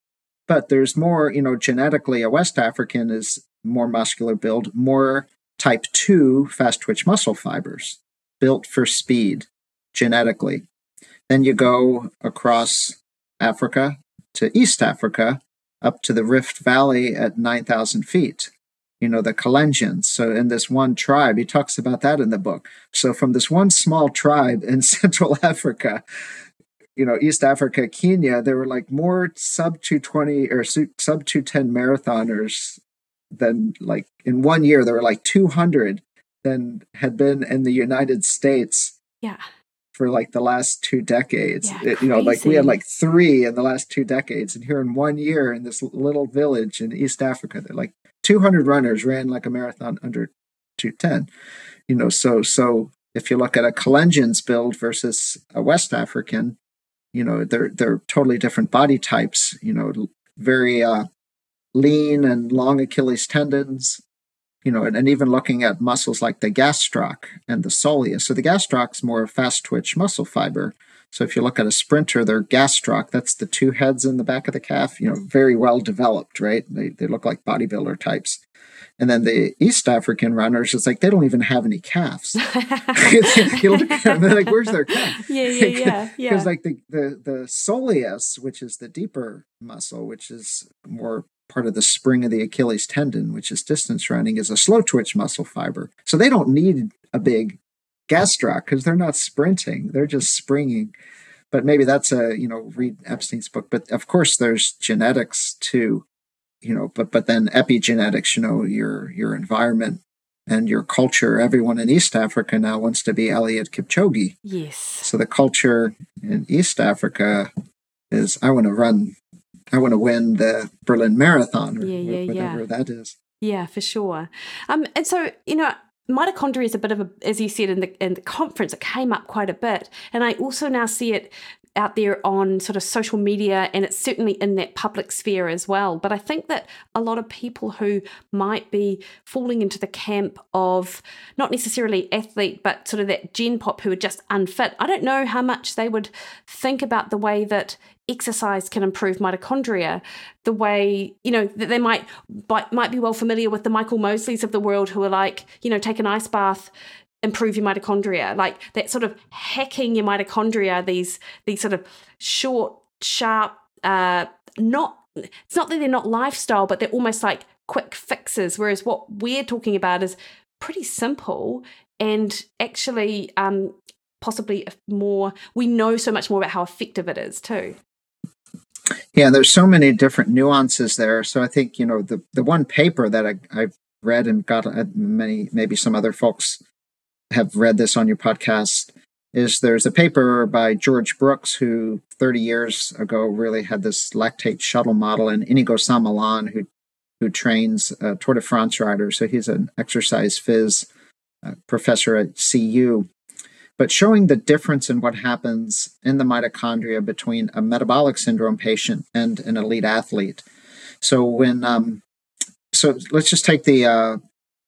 But there's more, you know, genetically a West African is more muscular build, more type 2 fast twitch muscle fibers built for speed genetically. Then you go across Africa to East Africa up to the Rift Valley at 9,000 feet. You know, the Kalenjins. So, in this one tribe, he talks about that in the book. So, from this one small tribe in Central Africa, you know, East Africa, Kenya, there were like more sub 220 or sub 210 marathoners than like in one year, there were like 200 than had been in the United States. Yeah for like the last two decades. Yeah, it, you know, like we had like three in the last two decades, and here in one year in this little village in East Africa, they're like 200 runners ran like a marathon under 210. You know, so so if you look at a Kalenjin's build versus a West African, you know, they're they're totally different body types. You know, very uh, lean and long Achilles tendons, you know, and, and, even looking at muscles like the gastroc and the soleus. So the gastroc's more fast twitch muscle fiber. So if you look at a sprinter, their gastroc, that's the two heads in the back of the calf, you know, very well developed, right? They, they look like bodybuilder types. And then the East African runners, it's like they don't even have any calves. you look at them, they're like, where's their calf? Yeah, yeah, yeah. Because like the, the, the soleus, which is the deeper muscle, which is more part of the spring of the Achilles tendon, which is distance running, is a slow twitch muscle fiber. So they don't need a big gastroc because they're not sprinting; they're just springing. But maybe that's a you know read Epstein's book. But of course, there's genetics too, you know. But but then epigenetics, you know, your your environment and your culture. Everyone in East Africa now wants to be Eliud Kipchoge. Yes. So the culture in East Africa is I want to run I want to win the Berlin Marathon or yeah, yeah, whatever yeah. that is. Yeah, for sure. Um, and so you know, mitochondria is a bit of a, as you said in the in the conference, it came up quite a bit, and I also now see it out there on sort of social media and it's certainly in that public sphere as well. But I think that a lot of people who might be falling into the camp of not necessarily athlete, but sort of that gen pop who are just unfit, I don't know how much they would think about the way that exercise can improve mitochondria the way you know that they might might be well familiar with the michael mosleys of the world who are like you know take an ice bath improve your mitochondria. Like that sort of hacking your mitochondria these these sort of short sharp uh not it's not that they're not lifestyle but they're almost like quick fixes. Whereas what we're talking about is pretty simple and actually um possibly more we know so much more about how effective it is too. Yeah, there's so many different nuances there. So I think you know the the one paper that I, I've read and got uh, many maybe some other folks have read this on your podcast is there's a paper by George Brooks who 30 years ago really had this lactate shuttle model and Inigo San Millan, who who trains uh, Tour de France riders. So he's an exercise phys uh, professor at CU but showing the difference in what happens in the mitochondria between a metabolic syndrome patient and an elite athlete. So when um, so let's just take the uh,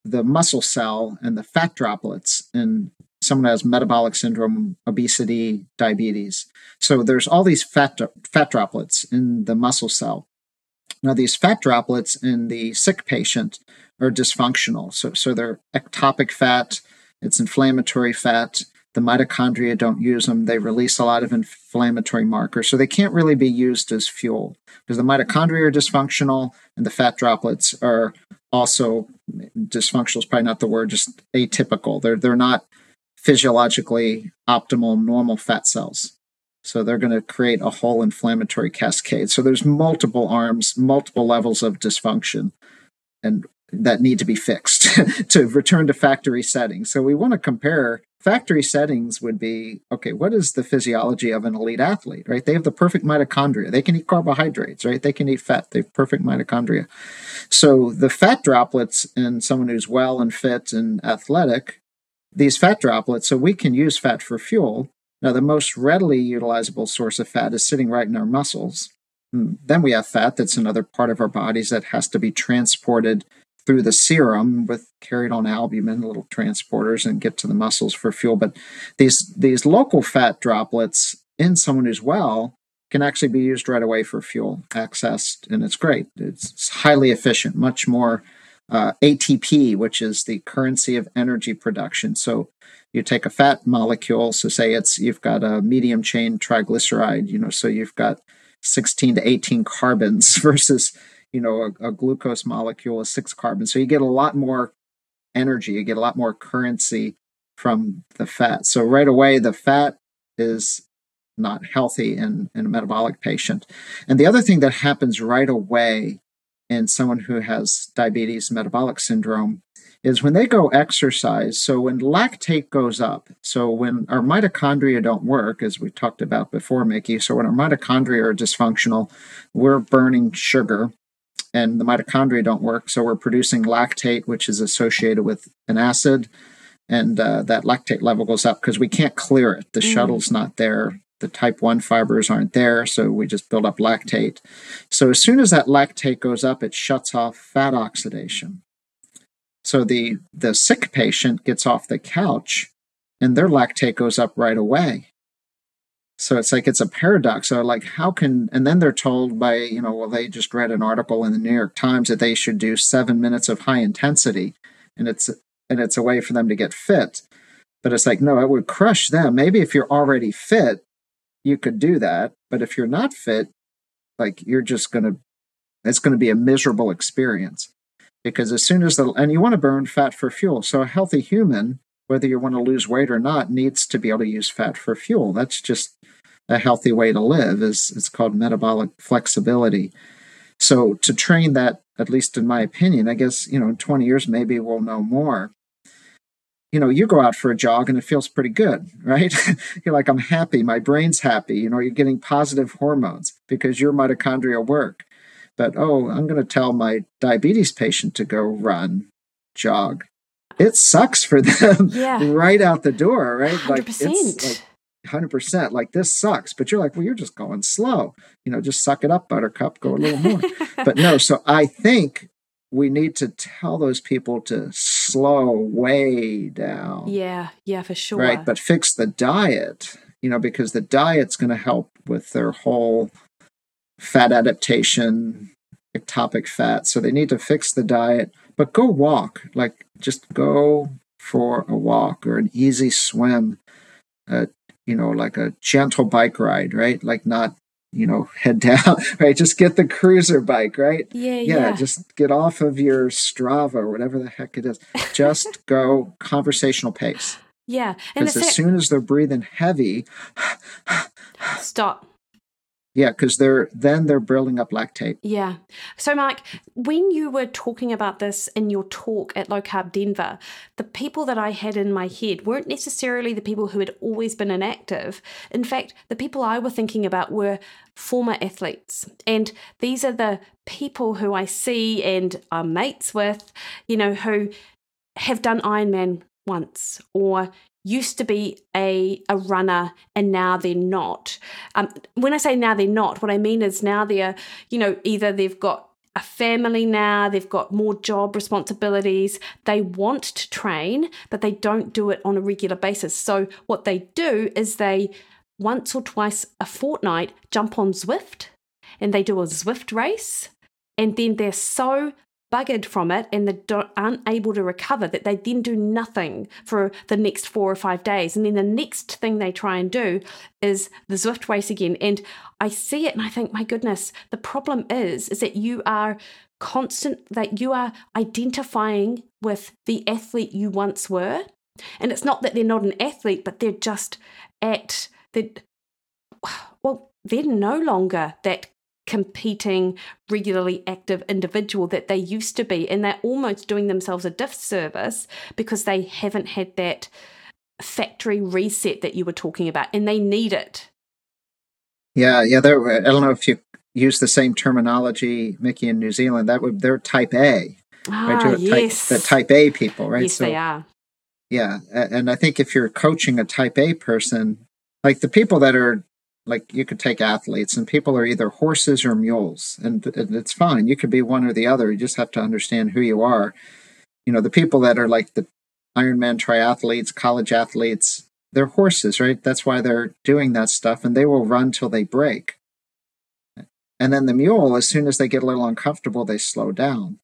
the muscle cell and the fat droplets in someone has metabolic syndrome, obesity, diabetes. So there's all these fat fat droplets in the muscle cell. Now these fat droplets in the sick patient are dysfunctional. So so they're ectopic fat, it's inflammatory fat, the mitochondria don't use them. They release a lot of inflammatory markers. So they can't really be used as fuel because the mitochondria are dysfunctional and the fat droplets are also dysfunctional is probably not the word, just atypical. They're they're not physiologically optimal normal fat cells. So they're going to create a whole inflammatory cascade. So there's multiple arms, multiple levels of dysfunction. And that need to be fixed to return to factory settings. So we want to compare factory settings would be okay, what is the physiology of an elite athlete, right? They have the perfect mitochondria. They can eat carbohydrates, right? They can eat fat. They have perfect mitochondria. So the fat droplets in someone who's well and fit and athletic, these fat droplets, so we can use fat for fuel. Now, the most readily utilizable source of fat is sitting right in our muscles. And then we have fat that's another part of our bodies that has to be transported through the serum with carried on albumin, little transporters, and get to the muscles for fuel. But these these local fat droplets in someone who's well can actually be used right away for fuel accessed, and it's great. It's highly efficient, much more uh, ATP, which is the currency of energy production. So you take a fat molecule, so say it's you've got a medium chain triglyceride, you know, so you've got 16 to 18 carbons versus you know, a, a glucose molecule is six carbons. So you get a lot more energy, you get a lot more currency from the fat. So right away, the fat is not healthy in, in a metabolic patient. And the other thing that happens right away in someone who has diabetes metabolic syndrome is when they go exercise. So when lactate goes up, so when our mitochondria don't work, as we talked about before, Mikki, so when our mitochondria are dysfunctional, we're burning sugar and the mitochondria don't work. So we're producing lactate, which is associated with an acid, and uh, that lactate level goes up because we can't clear it. The mm. shuttle's not there. The type 1 fibers aren't there, so we just build up lactate. So as soon as that lactate goes up, it shuts off fat oxidation. So the, the sick patient gets off the couch and their lactate goes up right away. So it's like it's a paradox. So like how can and then they're told by, you know, well they just read an article in the New York Times that they should do 7 minutes of high intensity and it's and it's a way for them to get fit. But it's like no, it would crush them. Maybe if you're already fit, you could do that, but if you're not fit, like you're just to it's to be a miserable experience. Because as soon as the and you want to burn fat for fuel. So a healthy human whether you want to lose weight or not, needs to be able to use fat for fuel. That's just a healthy way to live. is It's called metabolic flexibility. So to train that, at least in my opinion, I guess, you know, in 20 years, maybe we'll know more. You know, you go out for a jog and it feels pretty good, right? you're like, I'm happy. My brain's happy. You know, you're getting positive hormones because your mitochondria work. But, oh, I'm going to tell my diabetes patient to go run, jog it sucks for them yeah. right out the door, right? 100%. Like it's like 100% like this sucks. But you're like well you're just going slow. You know just suck it up buttercup go a little more. But no so i think we need to tell those people to slow way down. Yeah. Yeah for sure. Right? But fix the diet you know because the diet's going to help with their whole fat adaptation ectopic fat. So they need to fix the diet but go walk like just go for a walk or an easy swim uh, you know like a gentle bike ride right? Like not you know head down right? Just get the cruiser bike right? Yeah, yeah yeah. just get off of your strava or whatever the heck it is. Just go conversational pace. Yeah and as soon as they're breathing heavy stop yeah, because they're then they're building up lactate. Yeah. So, Mike, when you were talking about this in your talk at Low Carb Denver, the people that I had in my head weren't necessarily the people who had always been inactive. In fact, the people I were thinking about were former athletes. And these are the people who I see and are mates with, you know, who have done Ironman once or used to be a, a runner and now they're not. Um, when I say now they're not, what I mean is now they're, you know, either they've got a family now, they've got more job responsibilities, they want to train, but they don't do it on a regular basis. So what they do is they once or twice a fortnight jump on Zwift and they do a Zwift race. And then they're so buggered from it and they aren't able to recover, that they then do nothing for the next four or five days. And then the next thing they try and do is the Zwift race again. And I see it and I think, my goodness, the problem is, is that you are constant, that you are identifying with the athlete you once were. And it's not that they're not an athlete, but they're just at the, well, they're no longer that competing, regularly active individual that they used to be. And they're almost doing themselves a disservice because they haven't had that factory reset that you were talking about and they need it. Yeah, yeah. I don't know if you use the same terminology, Mikki, in New Zealand. That would they're type A, ah, right? Yes. Type, the type A people, right? Yes, so, they are. Yeah, and I think if you're coaching a type A person, like the people that are like you could take athletes and people are either horses or mules and, and it's fine. You could be one or the other. You just have to understand who you are. You know the people that are like the ironman triathletes college athletes they're horses right? That's why they're doing that stuff and they will run till they break. And then the mule as soon as they get a little uncomfortable they slow down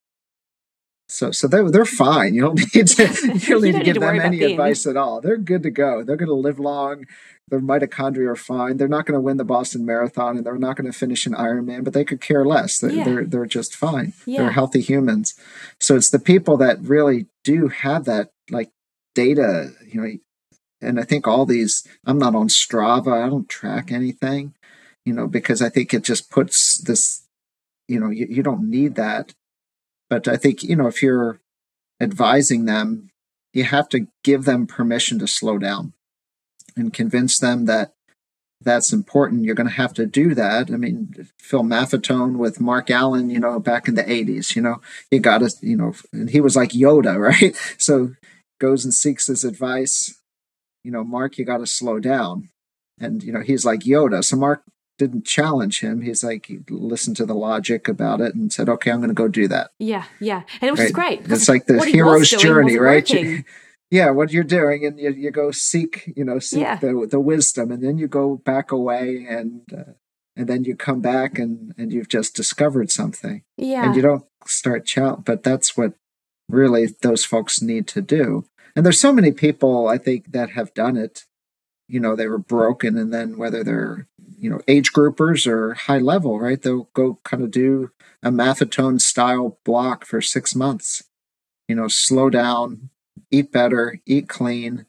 so, so they're they're fine. You don't need to you don't need to give them any advice at all. They're good to go. They're going to live long. Their mitochondria are fine. They're not going to win the Boston Marathon, and they're not going to finish an Ironman. But they could care less. They're yeah. they're, they're, just fine. Yeah. They're healthy humans. So it's the people that really do have that like data. You know, and I think all these. I'm not on Strava. I don't track anything. You know, because I think it just puts this. You know, you, you don't need that but I think, you know, if you're advising them, you have to give them permission to slow down and convince them that that's important. You're going to have to do that. I mean, Phil Maffetone with Mark Allen, you know, back in the 80s, you know, you got to, you know, and he was like Yoda, right? So goes and seeks his advice. You know, Mark, you got to slow down. And, you know, he's like Yoda. So Mark didn't challenge him. He's like he listened to the logic about it and said, "Okay, I'm going to go do that." Yeah, yeah, and it was right? great. It's like the hero's journey, right? yeah, what you're doing, and you, you go seek, you know, seek yeah. the the wisdom, and then you go back away, and uh, and then you come back, and and you've just discovered something. Yeah, and you don't start challenge, but that's what really those folks need to do. And there's so many people I think that have done it you know they were broken and then whether they're you know age groupers or high level right they'll go kind of do a Maffetone style block for six months you know slow down eat better eat clean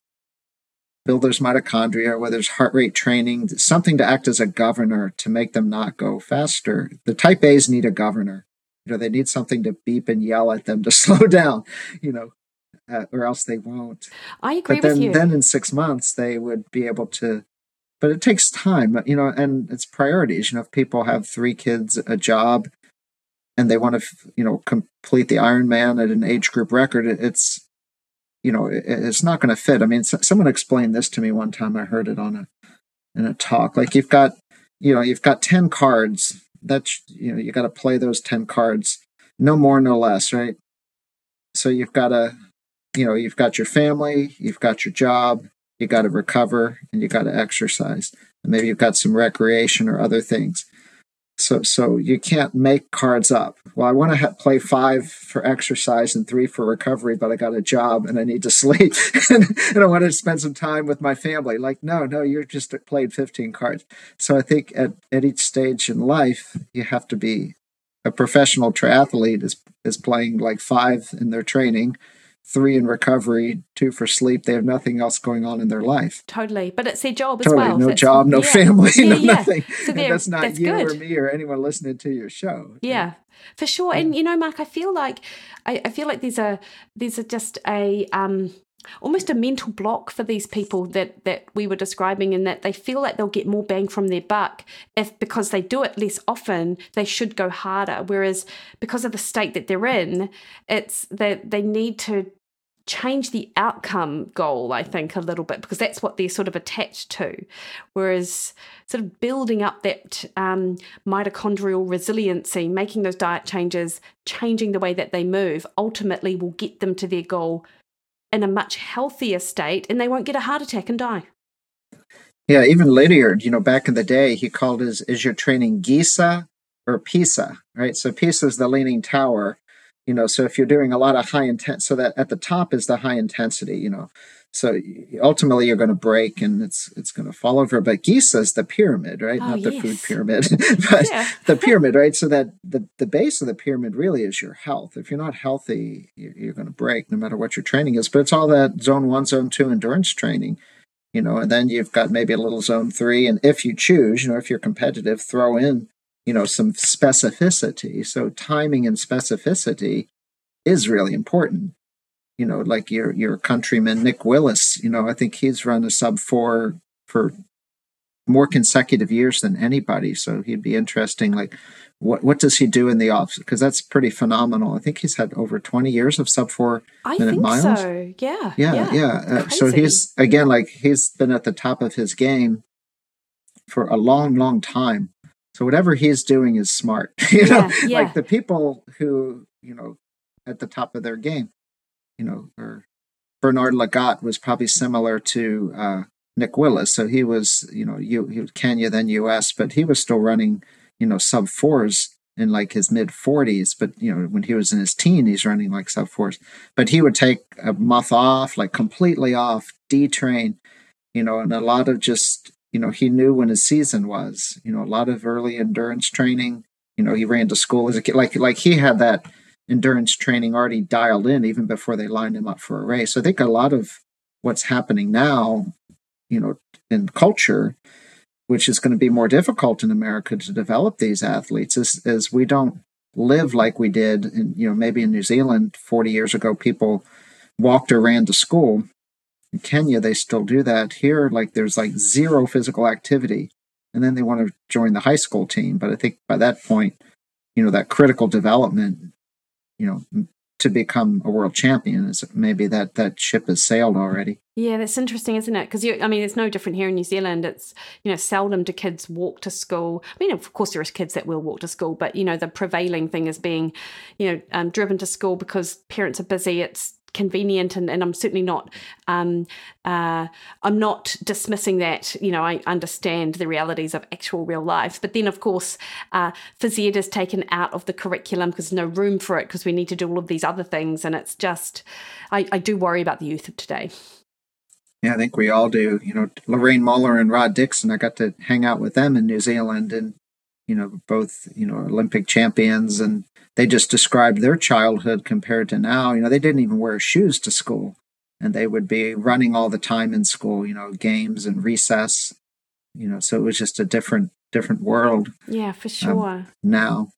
build their mitochondria whether it's heart rate training something to act as a governor to make them not go faster the type a's need a governor you know they need something to beep and yell at them to slow down you know uh, or else they won't. I agree but then, with you. Then in six months they would be able to. But it takes time, you know, and it's priorities. You know, if people have three kids, a job, and they want to, you know, complete the Ironman at an age group record, it's, you know, it's not going to fit. I mean, someone explained this to me one time. I heard it on a in a talk. Like you've got, you know, you've got ten cards. That's you know, you got to play those ten cards, no more, no less, right? So you've got to you know, you've got your family, you've got your job, you got to recover, and you got to exercise. And maybe you've got some recreation or other things. So, so you can't make cards up. Well, I want to ha- play five for exercise and three for recovery, but I got a job and I need to sleep, and, and I want to spend some time with my family. Like, no, no, you're just uh, played 15 cards. So I think at, at each stage in life, you have to be a professional triathlete is is playing like five in their training three in recovery, two for sleep. They have nothing else going on in their life. Totally, but it's their job totally. as well. No job, no yeah. family, yeah, no yeah. nothing. So that's not that's you good. or me or anyone listening to your show. Yeah, for sure. And you know, Mark, I feel like I, I feel like there's a there's a just a um almost a mental block for these people that that we were describing in that they feel like they'll get more bang from their buck if because they do it less often they should go harder whereas because of the state that they're in it's that they need to change the outcome goal, I think, a little bit, because that's what they're sort of attached to. Whereas, sort of building up that um, mitochondrial resiliency, making those diet changes, changing the way that they move, ultimately will get them to their goal in a much healthier state and they won't get a heart attack and die. Yeah, even Lydiard, you know, back in the day, he called his is your training Giza or Pisa, right? So Pisa is the leaning tower, you know so if you're doing a lot of high intent so that at the top is the high intensity you know so ultimately you're going to break and it's it's going to fall over but Giza is the pyramid right oh, not yes. the food pyramid but yeah. the pyramid right so that the, the base of the pyramid really is your health if you're not healthy you're, you're going to break no matter what your training is but it's all that zone one zone two endurance training you know and then you've got maybe a little zone three and if you choose you know if you're competitive throw in you know, some specificity. So timing and specificity is really important. You know, like your your countryman Nick Willis, you know, I think he's run a sub four for more consecutive years than anybody. So he'd be interesting. Like, what what does he do in the off? Because that's pretty phenomenal. I think he's had over twenty years of sub four I minute think miles. so. Yeah. Yeah, yeah. Uh, so he's again like he's been at the top of his game for a long, long time. So whatever he's doing is smart. you know, Yeah, yeah. like the people who you know at the top of their game, you know, or Bernard Lagat was probably similar to uh, Nick Willis. So he was, you know, you he was Kenya then U.S., but he was still running, you know, sub fours in like his mid 40s. But you know, when he was in his teen, he's running like sub fours. But he would take a month off, like completely off, detrain, you know, and a lot of just, you know, he knew when his season was. You know, a lot of early endurance training. You know, he ran to school as a kid, like like he had that endurance training already dialed in even before they lined him up for a race. I think a lot of what's happening now, you know, in culture, which is going to be more difficult in America to develop these athletes, is, is we don't live like we did in, you know, maybe in New Zealand 40 years ago, people walked or ran to school. In Kenya, they still do that. Here, like there's like zero physical activity. And then they want to join the high school team. But I think by that point, you know, that critical development you know to become a world champion is maybe that that ship has sailed already Yeah, that's interesting, isn't it? Because you, I mean, it's no different here in New Zealand. It's you know, seldom do kids walk to school. I mean, of course, there is kids that will walk to school, but you know, the prevailing thing is being, you know, um, driven to school because parents are busy. It's convenient, and, and I'm certainly not, um, uh, I'm not dismissing that. You know, I understand the realities of actual real life, but then of course, uh, phys ed is taken out of the curriculum because there's no room for it because we need to do all of these other things, and it's just, I, I do worry about the youth of today. yeah i think we all do you know lorraine Moller and rod dixon i got to hang out with them in new zealand and you know both you know olympic champions and they just described their childhood compared to now you know they didn't even wear shoes to school and they would be running all the time in school you know games and recess you know so it was just a different different world Yeah, for um, sure. now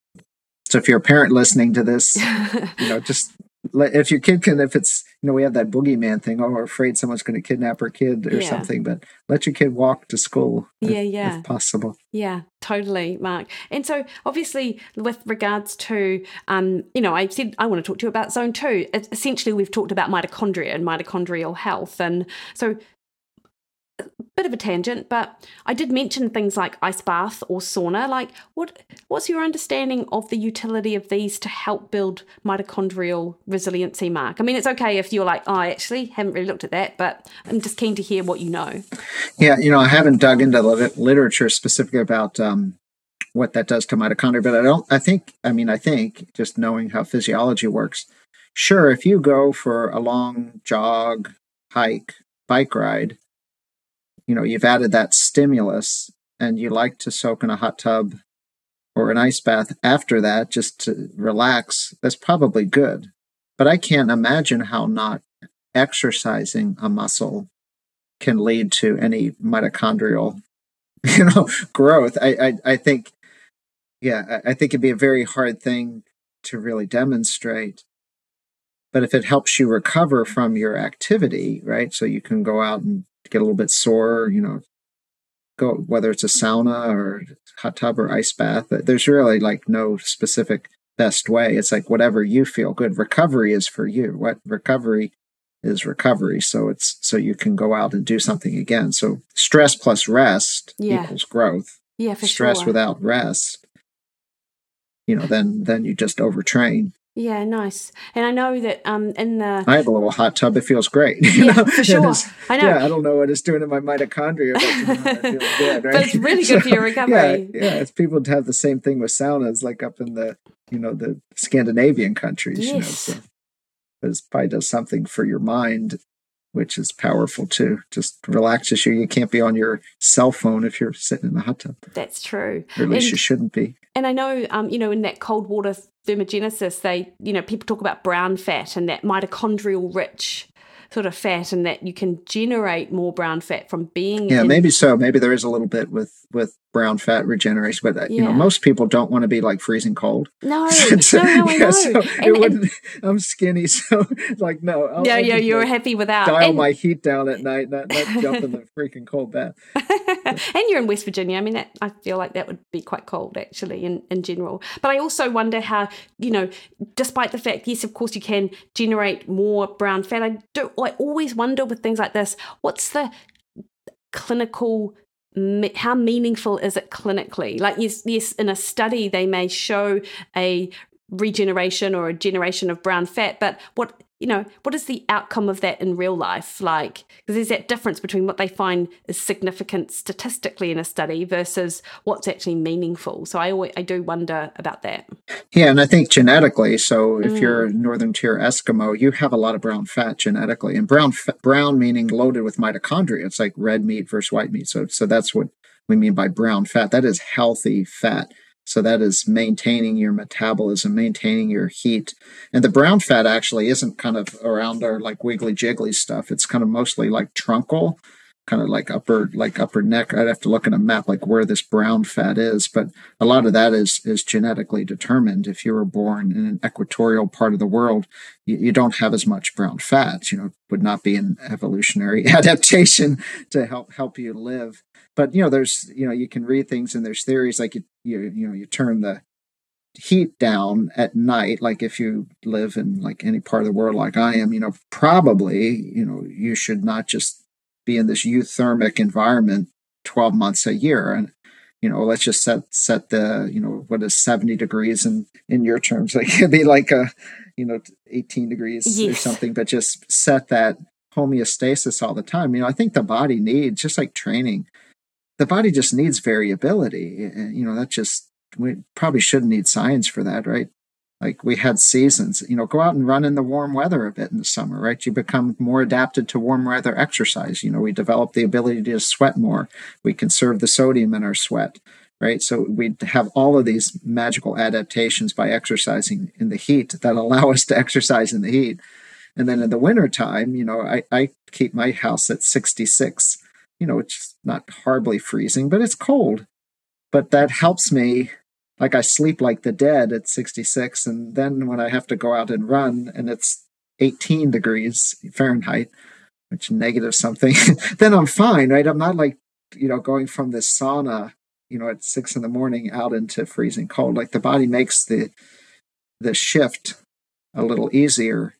so if you're a parent listening to this you know, just if your kid can, if it's, you know, we have that boogeyman thing, oh, we're afraid someone's going to kidnap our kid or Yeah. something, but let your kid walk to school if, Yeah, yeah. if possible. Yeah, totally, Mark. And so, obviously, with regards to, um, you know, I said I want to talk to you about zone two. Es- Essentially, we've talked about mitochondria and mitochondrial health. And so, bit of a tangent, but I did mention things like ice bath or sauna. Like, what what's your understanding of the utility of these to help build mitochondrial resiliency, Mark? I mean, it's okay if you're like, oh, I actually haven't really looked at that, but I'm just keen to hear what you know. Yeah, you know, I haven't dug into the literature specifically about um, what that does to mitochondria, but I don't, I think, I mean, I think just knowing how physiology works, sure, if you go for a long jog, hike, bike ride, you know, you've added that stimulus and you like to soak in a hot tub or an ice bath after that just to relax, that's probably good. But I can't imagine how not exercising a muscle can lead to any mitochondrial, you know, growth. I, I, I think, yeah, I think it'd be a very hard thing to really demonstrate. But if it helps you recover from your activity, right? So you can go out and get a little bit sore, you know, go whether it's a sauna or hot tub or ice bath. There's really like no specific best way. It's like whatever you feel good. Recovery is for you. What recovery is recovery. So it's so you can go out and do something again. So stress plus rest Yeah. equals growth. Yeah, for stress sure. without rest, you know, then then you just overtrain. Yeah, nice. And I know that um in the I have a little hot tub. It feels great. you Yeah, know? for sure. I know. Yeah, I don't know what it's doing to my mitochondria, but it feels good, right? But it's really good for your recovery. Yeah, yeah, it's people have the same thing with saunas, like up in the you know the Scandinavian countries. You know, Yes. so it probably does something for your mind, which is powerful too. Just relaxes you. You can't be on your cell phone if you're sitting in the hot tub, that's true. or at least And- you shouldn't be. And I know, um, you know, in that cold water thermogenesis, they, you know, people talk about brown fat and that mitochondrial rich sort of fat and that you can generate more brown fat from being. Yeah, in- maybe so. Maybe there is a little bit with with brown fat regeneration, but uh, you know, most people don't want to be like freezing cold. No, So, no, no, yeah, know. so it And- and- wouldn't- I'm skinny, so like no. I'll, yeah, I'll yeah, you're like, happy without. dial and, my heat down at night, not, not jump in the freaking cold bath. and you're in West Virginia. I mean, that, I feel like that would be quite cold actually in, in general. But I also wonder how, you know, despite the fact, yes, of course, you can generate more brown fat. I do. I always wonder with things like this, what's the clinical how meaningful is it clinically? Like yes yes in a study they may show a regeneration or a generation of brown fat but what you know what is the outcome of that in real life like because there's that difference between what they find is significant statistically in a study versus what's actually meaningful so i always i do wonder about that Yeah, and I think genetically, so if you're Mm. a northern tier Eskimo, you have a lot of brown fat genetically, and brown brown meaning loaded with mitochondria. It's like red meat versus white meat. So so that's what we mean by brown fat. That is healthy fat. So that is maintaining your metabolism, maintaining your heat. And the brown fat actually isn't kind of around our like wiggly jiggly stuff. It's kind of mostly like truncal, kind of like upper like upper neck. I'd have to look at a map like where this brown fat is, but a lot of that is is genetically determined. If you were born in an equatorial part of the world, you, you don't have as much brown fat. You know, would not be an evolutionary adaptation to help help you live. But you know, there's you know you can read things and there's theories like you you you know you turn the heat down at night like if you live in like any part of the world like i am you know probably you know you should not just be in this euthermic environment 12 months a year. And you know let's just set set the you know what is 70 degrees in in your terms. Like it'd be like a you know 18 degrees or something but just set that homeostasis all the time. You know i think the body needs just like training the body just needs variability. You know that just we probably shouldn't need science for that right? Like we had seasons you know go out and run in the warm weather a bit in the summer right? You become more adapted to warm weather exercise. You know we develop the ability to sweat more. We conserve the sodium in our sweat right? So we have all of these magical adaptations by exercising in the heat that allow us to exercise in the heat. And then in the winter time you know i, I keep my house at 66 you know it's not horribly freezing but it's cold. But that helps me. Like I sleep like the dead at 66 and then when I have to go out and run and it's 18 degrees Fahrenheit which negative something then I'm fine right? I'm not like you know going from this sauna you know at 6 in the morning out into freezing cold. Like the body makes the the shift a little easier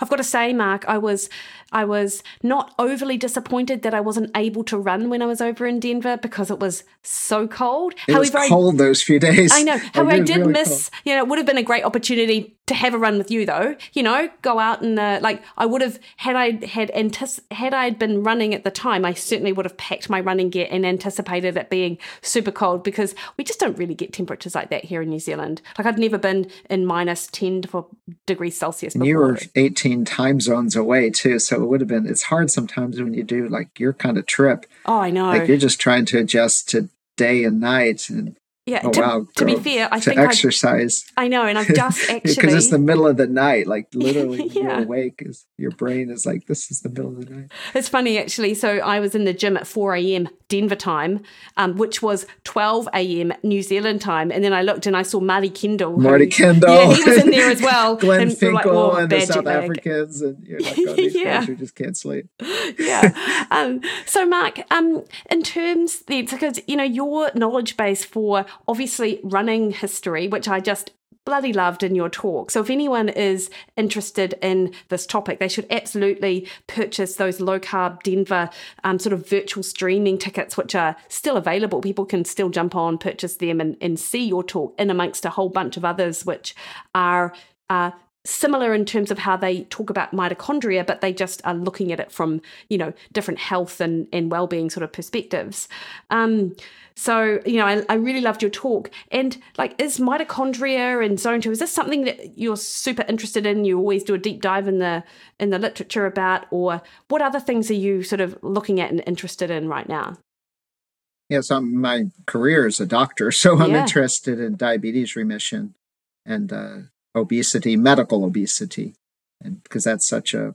I've got to say, Mark, I was I was not overly disappointed that I wasn't able to run when I was over in Denver because it was so cold. it was I cold those few days I know. However, I did really miss, you know, it would have been a great opportunity to have a run with you though. You know, go out and uh, like I would have had I had antici- had I had been running at the time, I certainly would have packed my running gear and anticipated it being super cold because we just don't really get temperatures like that here in New Zealand. Like I've never been in minus 10 to- degrees Celsius And before. you were 18 time zones away too, so it would have been. It's hard sometimes when you do like your kind of trip, oh, I know. like you're just trying to adjust to day and night, and yeah, oh to, wow, to be fair, I to think exercise I know, and I've just actually because it's the middle of the night. Like literally, Yeah. you're awake, is your brain is like this is the middle of the night. It's funny actually. So I was in the gym at 4 a.m. Denver time, um, which was 12 a.m. New Zealand time. And then I looked and I saw Marty Kendall. who- Marty Kendall, Yeah, he was in there as well. Glenn and were like, Finkel, and the South lag." Africans, and you're like, oh, these Yeah. guys who just can't sleep. yeah. Um, so, Mark, um, in terms then, because you know your knowledge base for obviously running history, which I just bloody loved in your talk. So, if anyone is interested in this topic, they should absolutely purchase those low carb Denver um, sort of virtual streaming tickets, which are still available. People can still jump on, purchase them, and, and see your talk in amongst a whole bunch of others, which are. Uh, similar in terms of how they talk about mitochondria but they just are looking at it from you know different health and, and well-being sort of perspectives um, so you know I, I really loved your talk and like is mitochondria and zone 2 is this something that you're super interested in you always do a deep dive in the in the literature about or what other things are you sort of looking at and interested in right now Yes, I'm, my career is a doctor, so I'm Yeah. interested in diabetes remission and uh, obesity, medical obesity, and because that's such a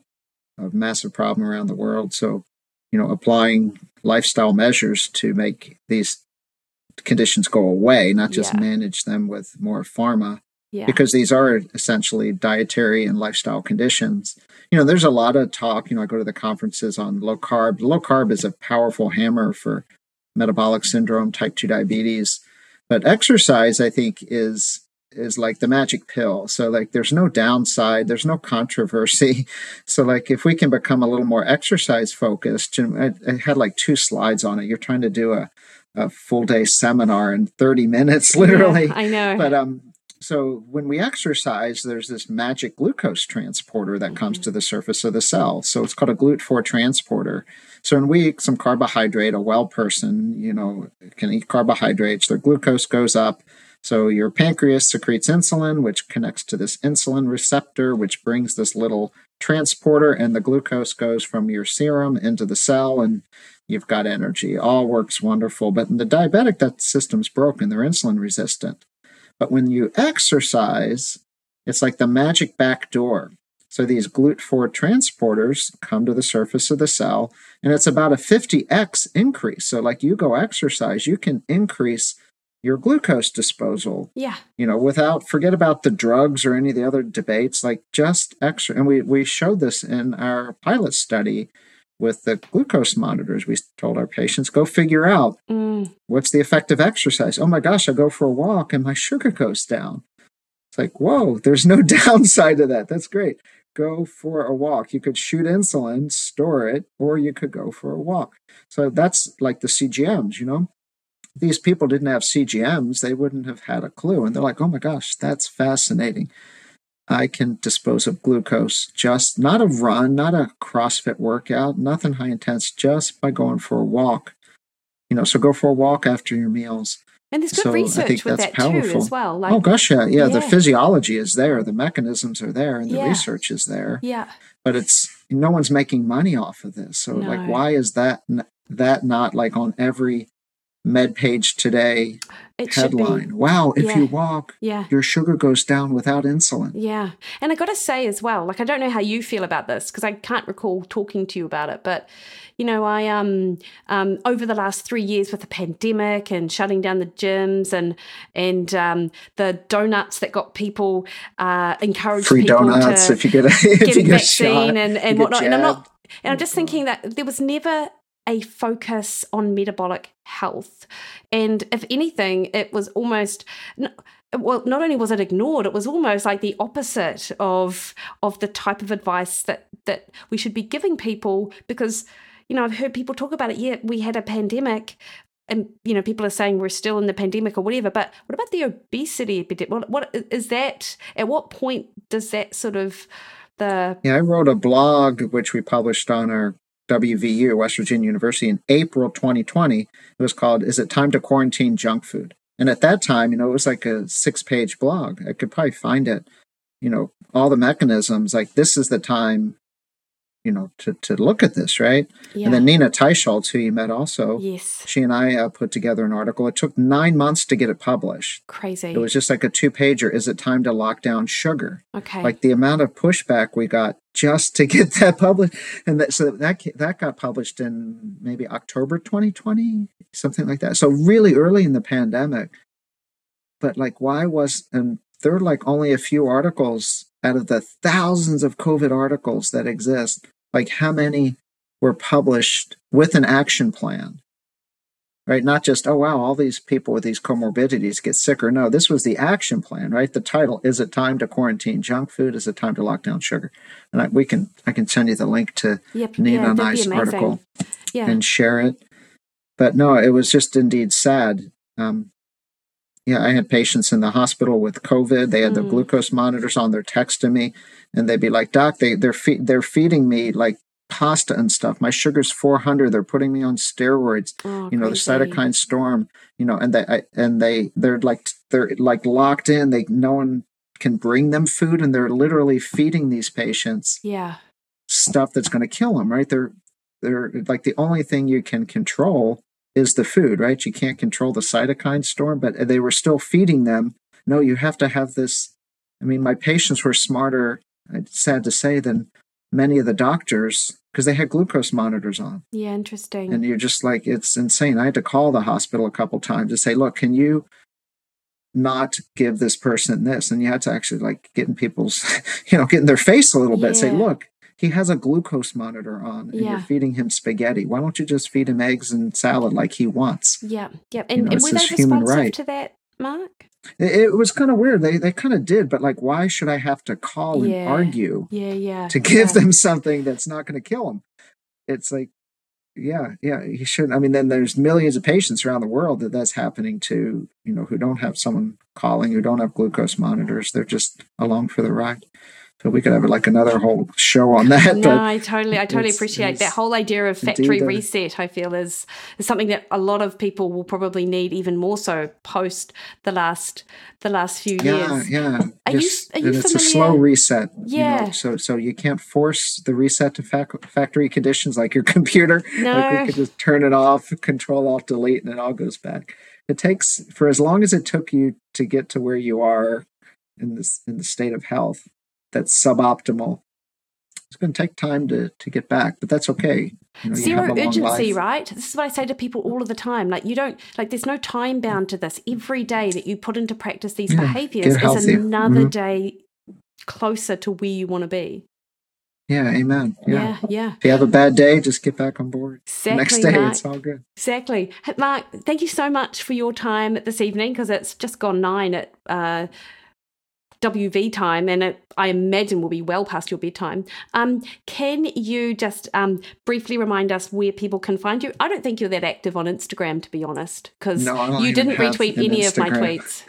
a massive problem around the world. So, you know, applying lifestyle measures to make these conditions go away, not just Yeah. manage them with more pharma, Yeah. because these are essentially dietary and lifestyle conditions. You know, there's a lot of talk. You know, I go to the conferences on low carb. Low carb is a powerful hammer for metabolic syndrome, type 2 diabetes. But exercise, I think, is is like the magic pill. So like there's no downside, there's no controversy. So like if we can become a little more exercise focused, and I, I had like two slides on it. You're trying to do a, a full day seminar in 30 minutes, literally. Yeah, I know. But um, so when we exercise, there's this magic glucose transporter that comes to the surface of the cell. So it's called a GLUT4 transporter. So when we eat some carbohydrate, a well person, you know, can eat carbohydrates, their glucose goes up. So your pancreas secretes insulin, which connects to this insulin receptor, which brings this little transporter, and the glucose goes from your serum into the cell, and you've got energy. All works wonderful. But in the diabetic, that system's broken. They're insulin resistant. But when you exercise, it's like the magic back door. So these GLUT4 transporters come to the surface of the cell, and it's about a 50x increase. So, like you go exercise, you can increase your glucose disposal, yeah. you know, without forget about the drugs or any of the other debates, like just extra. And we, we showed this in our pilot study with the glucose monitors. We told our patients, go figure out Mm, what's the effect of exercise? Oh my gosh, I go for a walk and my sugar goes down. It's like, whoa, there's no downside to that. That's great. Go for a walk. You could shoot insulin, store it, or you could go for a walk. So that's like the CGMs, you know? These people didn't have CGMs, they wouldn't have had a clue. And they're like, oh my gosh, that's fascinating. I can dispose of glucose just not a run, not a CrossFit workout, nothing high intense, just by going for a walk. You know, so go for a walk after your meals. and there's good So I research think with that's that too powerful. as well. Oh, like, oh gosh, yeah, yeah, The physiology is there, the mechanisms are there, and the Yeah. research is there. yeah, But it's no one's making money off of this. So like, why is that that not like on every med page today it headline? Wow, if Yeah. you walk, Yeah. your sugar goes down without insulin. Yeah. And I got to say as well, like I don't know how you feel about this because I can't recall talking to you about it, but you know, I um um over the last 3 years with the pandemic and shutting down the gyms and and um the donuts that got people uh encouraged Free people donuts to if you get a if get you a get vaccine shot, and, and whatnot. And I'm not and I'm just thinking that there was never a focus on metabolic health. And if anything, it was almost well, not only was it ignored, it was almost like the opposite of of the type of advice that that we should be giving people because you know I've heard people talk about it. Yeah, we had a pandemic, and you know people are saying we're still in the pandemic or whatever. But what about the obesity epidemic? What, what is that? At what point does that sort of the Yeah, I wrote a blog which we published on our WVU, West Virginia University, in April 2020. It was called "Is It Time to Quarantine Junk Food?" And at that time, you know, it was like a six-page blog. I could probably find it. You know, all the mechanisms. Like this is the time, you know, to to look at this, right? yeah And then Nina Teicholz, who you met also, yes she and I uh, put together an article. It took nine months to get it published. crazy It was just like a two-pager. Is it time to lock down sugar? okay like the amount of pushback we got just to get that published and that so that that got published in maybe October 2020 something like that so really early in the pandemic but like why was and there are like only a few articles out of the thousands of covid articles that exist like how many were published with an action plan? Right? Not just oh wow all these people with these comorbidities get sicker. No this was the action plan right? The title is it time to quarantine junk food? Is it time to lock down sugar? And I, we can i can send you the link to Yep. Nina yeah, and be I's article Yeah. and share it. But no it was just indeed sad. Um, yeah i had patients in the hospital with covid they had the Mm. glucose monitors on they're texting me and they'd be like doc they, they're, fe- they're feeding me like pasta and stuff my sugar's 400 they're putting me on steroids Oh, you know crazy. the cytokine storm you know and they I, and they they're like they're like locked in they no one can bring them food and they're literally feeding these patients Yeah. stuff that's going to kill them right they're they're like the only thing you can control is the food right you can't control the cytokine storm but uh, they were still feeding them no you have to have this i mean my patients were smarter it's sad to say than many of the doctors because they had glucose monitors on. Yeah, interesting. And you're just like, it's insane. I had to call the hospital a couple times to say, look, can you not give this person this? And you had to actually like get in people's, you know, get in their face a little bit, say, look, he has a glucose monitor on and Yeah. you're feeding him spaghetti. Why don't you just feed him eggs and salad like he wants? yeah, yeah. And, know, and were they human responsive right. to that, Mark? It, it was kind of weird. They they kind of did, but like, why should I have to call and Yeah. argue Yeah, yeah. to give yeah. them something that's not going to kill them? It's like, yeah, yeah, he shouldn't. I mean, then there's millions of patients around the world that that's happening to, you know, who don't have someone calling, who don't have glucose monitors. They're just along for the ride. So we could have like another whole show on that. No, I totally, I totally appreciate that whole idea of factory a- reset. I feel is is something that a lot of people will probably need even more so post the last the last few yeah, years. yeah. Are you- are you and it's a slow reset. you know, Yeah. so so you can't force the reset to fac- factory conditions like your computer. Like No. we could just turn it off, control alt delete, and it all goes back. It takes for as long as it took you to get to where you are in this in the state of health that's suboptimal. It's going to take time to to get back, but that's okay. You know, Zero have a long urgency, right? This is what I say to people all of the time. Like you don't like there's no time bound to this. Every day that you put into practice these Yeah, behaviors is another Mhm. day closer to where you want to be. Yeah, amen. Yeah. Yeah, yeah. If you have a bad day, just get back on board. Exactly. Next day, Mark. it's all good. Exactly. Mark, thank you so much for your time this evening because it's just gone nine at uh, WV time and it, I imagine will be well past your bedtime. Um, can you just um, briefly remind us where people can find you? I don't think you're that active on Instagram, to be honest, because No, you didn't retweet an any of my tweets.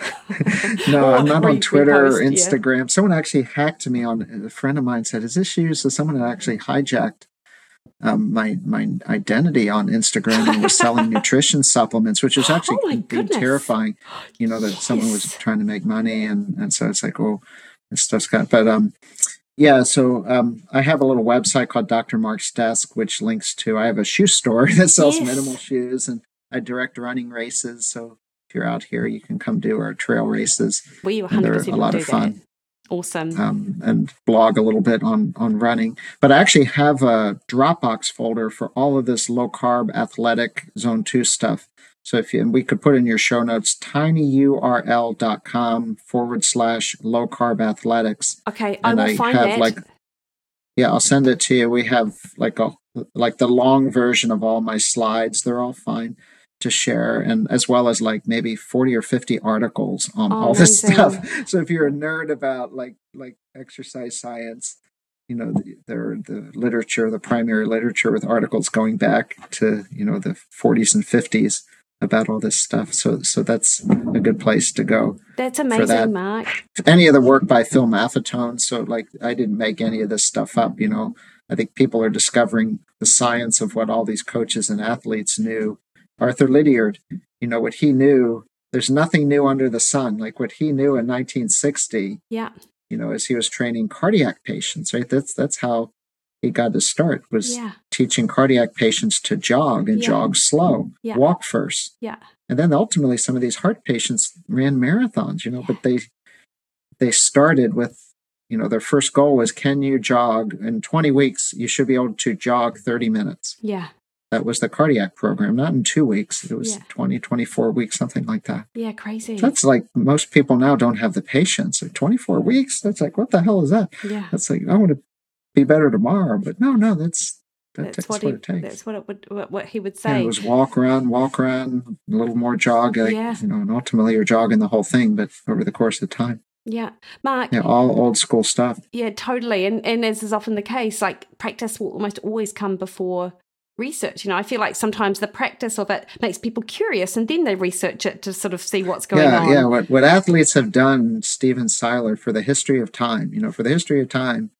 no, I'm not on Twitter or repost, yeah. Instagram. Someone actually hacked me on. A friend of mine said, "Is this you?" So someone had actually hijacked um, my my identity on Instagram and was selling nutrition supplements, which was actually Oh terrifying. You know that someone was trying to make money, and and so it's like, oh, this stuff's got. But um, yeah. So um, I have a little website called Dr. Mark's Desk, which links to. I have a shoe store that sells Yes. minimal shoes, and I direct running races. So if you're out here, you can come do our trail races We and they're 100% a lot of fun that. Awesome. um, and blog a little bit on on running. But i actually have a dropbox folder for all of this low carb athletic zone 2 stuff. So if you and we could put in your show notes tinyurl.com forward slash low carb athletics. Okay, I and will I find have that. like yeah i'll send it to you. We have like a like the long version of all my slides. They're all fine to share and as well as like maybe 40 or 50 articles on Oh, all this stuff so if you're a nerd about like like exercise science you know the, there the literature the primary literature with articles going back to you know the 40s and 50s about all this stuff so so that's a good place to go That's that. amazing, Mark. any of the work by Phil Maffetone. So, like, I didn't make any of this stuff up. You know, I think people are discovering the science of what all these coaches and athletes knew. Arthur Lydiard, you know, what he knew. There's nothing new under the sun. Like what he knew in 1960. Yeah. You know, as he was training cardiac patients. Right. That's that's how he got to start. Was Yeah. teaching cardiac patients to jog and Yeah. jog slow, Yeah. walk first. Yeah. And then ultimately some of these heart patients ran marathons, you know, but they they started with, you know, their first goal was can you jog in 20 weeks you should be able to jog 30 minutes. Yeah. That was the cardiac program, not in 2 weeks. It was Yeah. 20, 24 weeks, something like that. Yeah. Crazy. That's like most people now don't have the patience. Like 24 weeks, that's like what the hell is that? yeah. That's like I want to be better tomorrow, but no, no, that's that, That's what, what, he. it takes. That's what it would. What, what he would say. it was walk around, walk around, a little more jog, like, Yeah. you know, and ultimately you're jogging the whole thing, but over the course of time. yeah, Mark. Yeah, all old school stuff. Yeah, totally. And and as is often the case, like practice will almost always come before research. You know, I feel like sometimes the practice of it makes people curious, and then they research it to sort of see what's going yeah, on. yeah. What what athletes have done, Stephen Seiler, for the history of time, you know, for the history of time,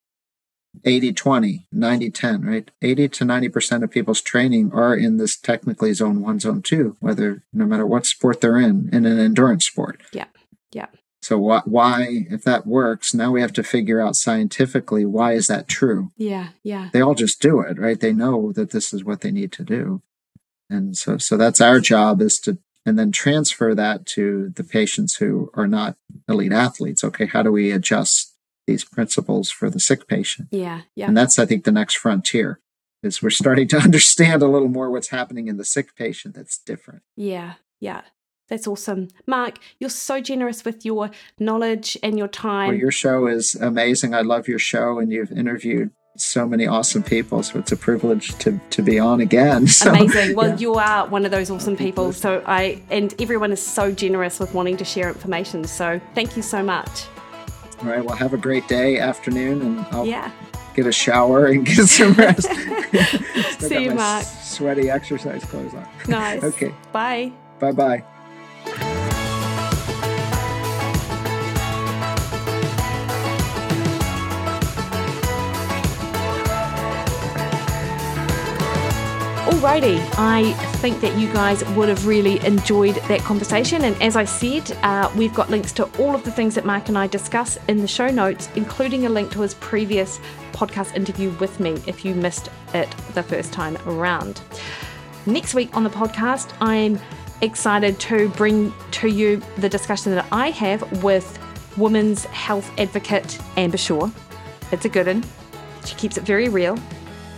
80 20, 90 10, right? 80 to 90% of people's training are in this technically zone one, zone two, whether no matter what sport they're in, in an endurance sport. Yeah, yeah. So why, why, if that works, now we have to figure out scientifically why is that true? yeah, yeah, they all just do it, right? They know that this is what they need to do. And so so that's our job is to and then transfer that to the patients who are not elite athletes. Okay, how do we adjust these principles for the sick patient. Yeah, yeah. And that's, I think, the next frontier is we're starting to understand a little more what's happening in the sick patient that's different. Yeah, yeah. That's awesome. Mark, you're so generous with your knowledge and your time. Well, your show is amazing. I love your show, and you've interviewed so many awesome people. So it's a privilege to, to be on again. So, Amazing. Well, yeah. you are one of those awesome people. So I, and everyone is so generous with wanting to share information. So thank you so much. All right. Well, have a great day, afternoon, and I'll yeah. get a shower and get some rest. See you, Mark. Sweaty exercise clothes on. Nice. okay. Bye. Bye bye. Alrighty, I think that you guys would have really enjoyed that conversation. And as I said, uh, we've got links to all of the things that Mark and I discuss in the show notes, including a link to his previous podcast interview with me if you missed it the first time around. Next week on the podcast, I'm excited to bring to you the discussion that I have with women's health advocate Amber Shaw. It's a good one. She keeps it very real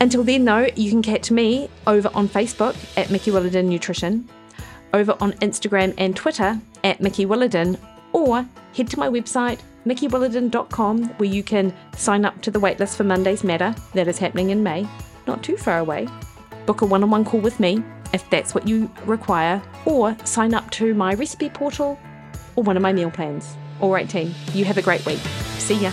until then, though, you can catch me over on Facebook at Mikki Williden Nutrition, over on Instagram and Twitter at Mikki Williden, or head to my website, mikkiwilliden.com, where you can sign up to the waitlist for Monday's Matter that is happening in May, not too far away. Book a one on one call with me if that's what you require, or sign up to my recipe portal or one of my meal plans. All right, team, you have a great week. See ya.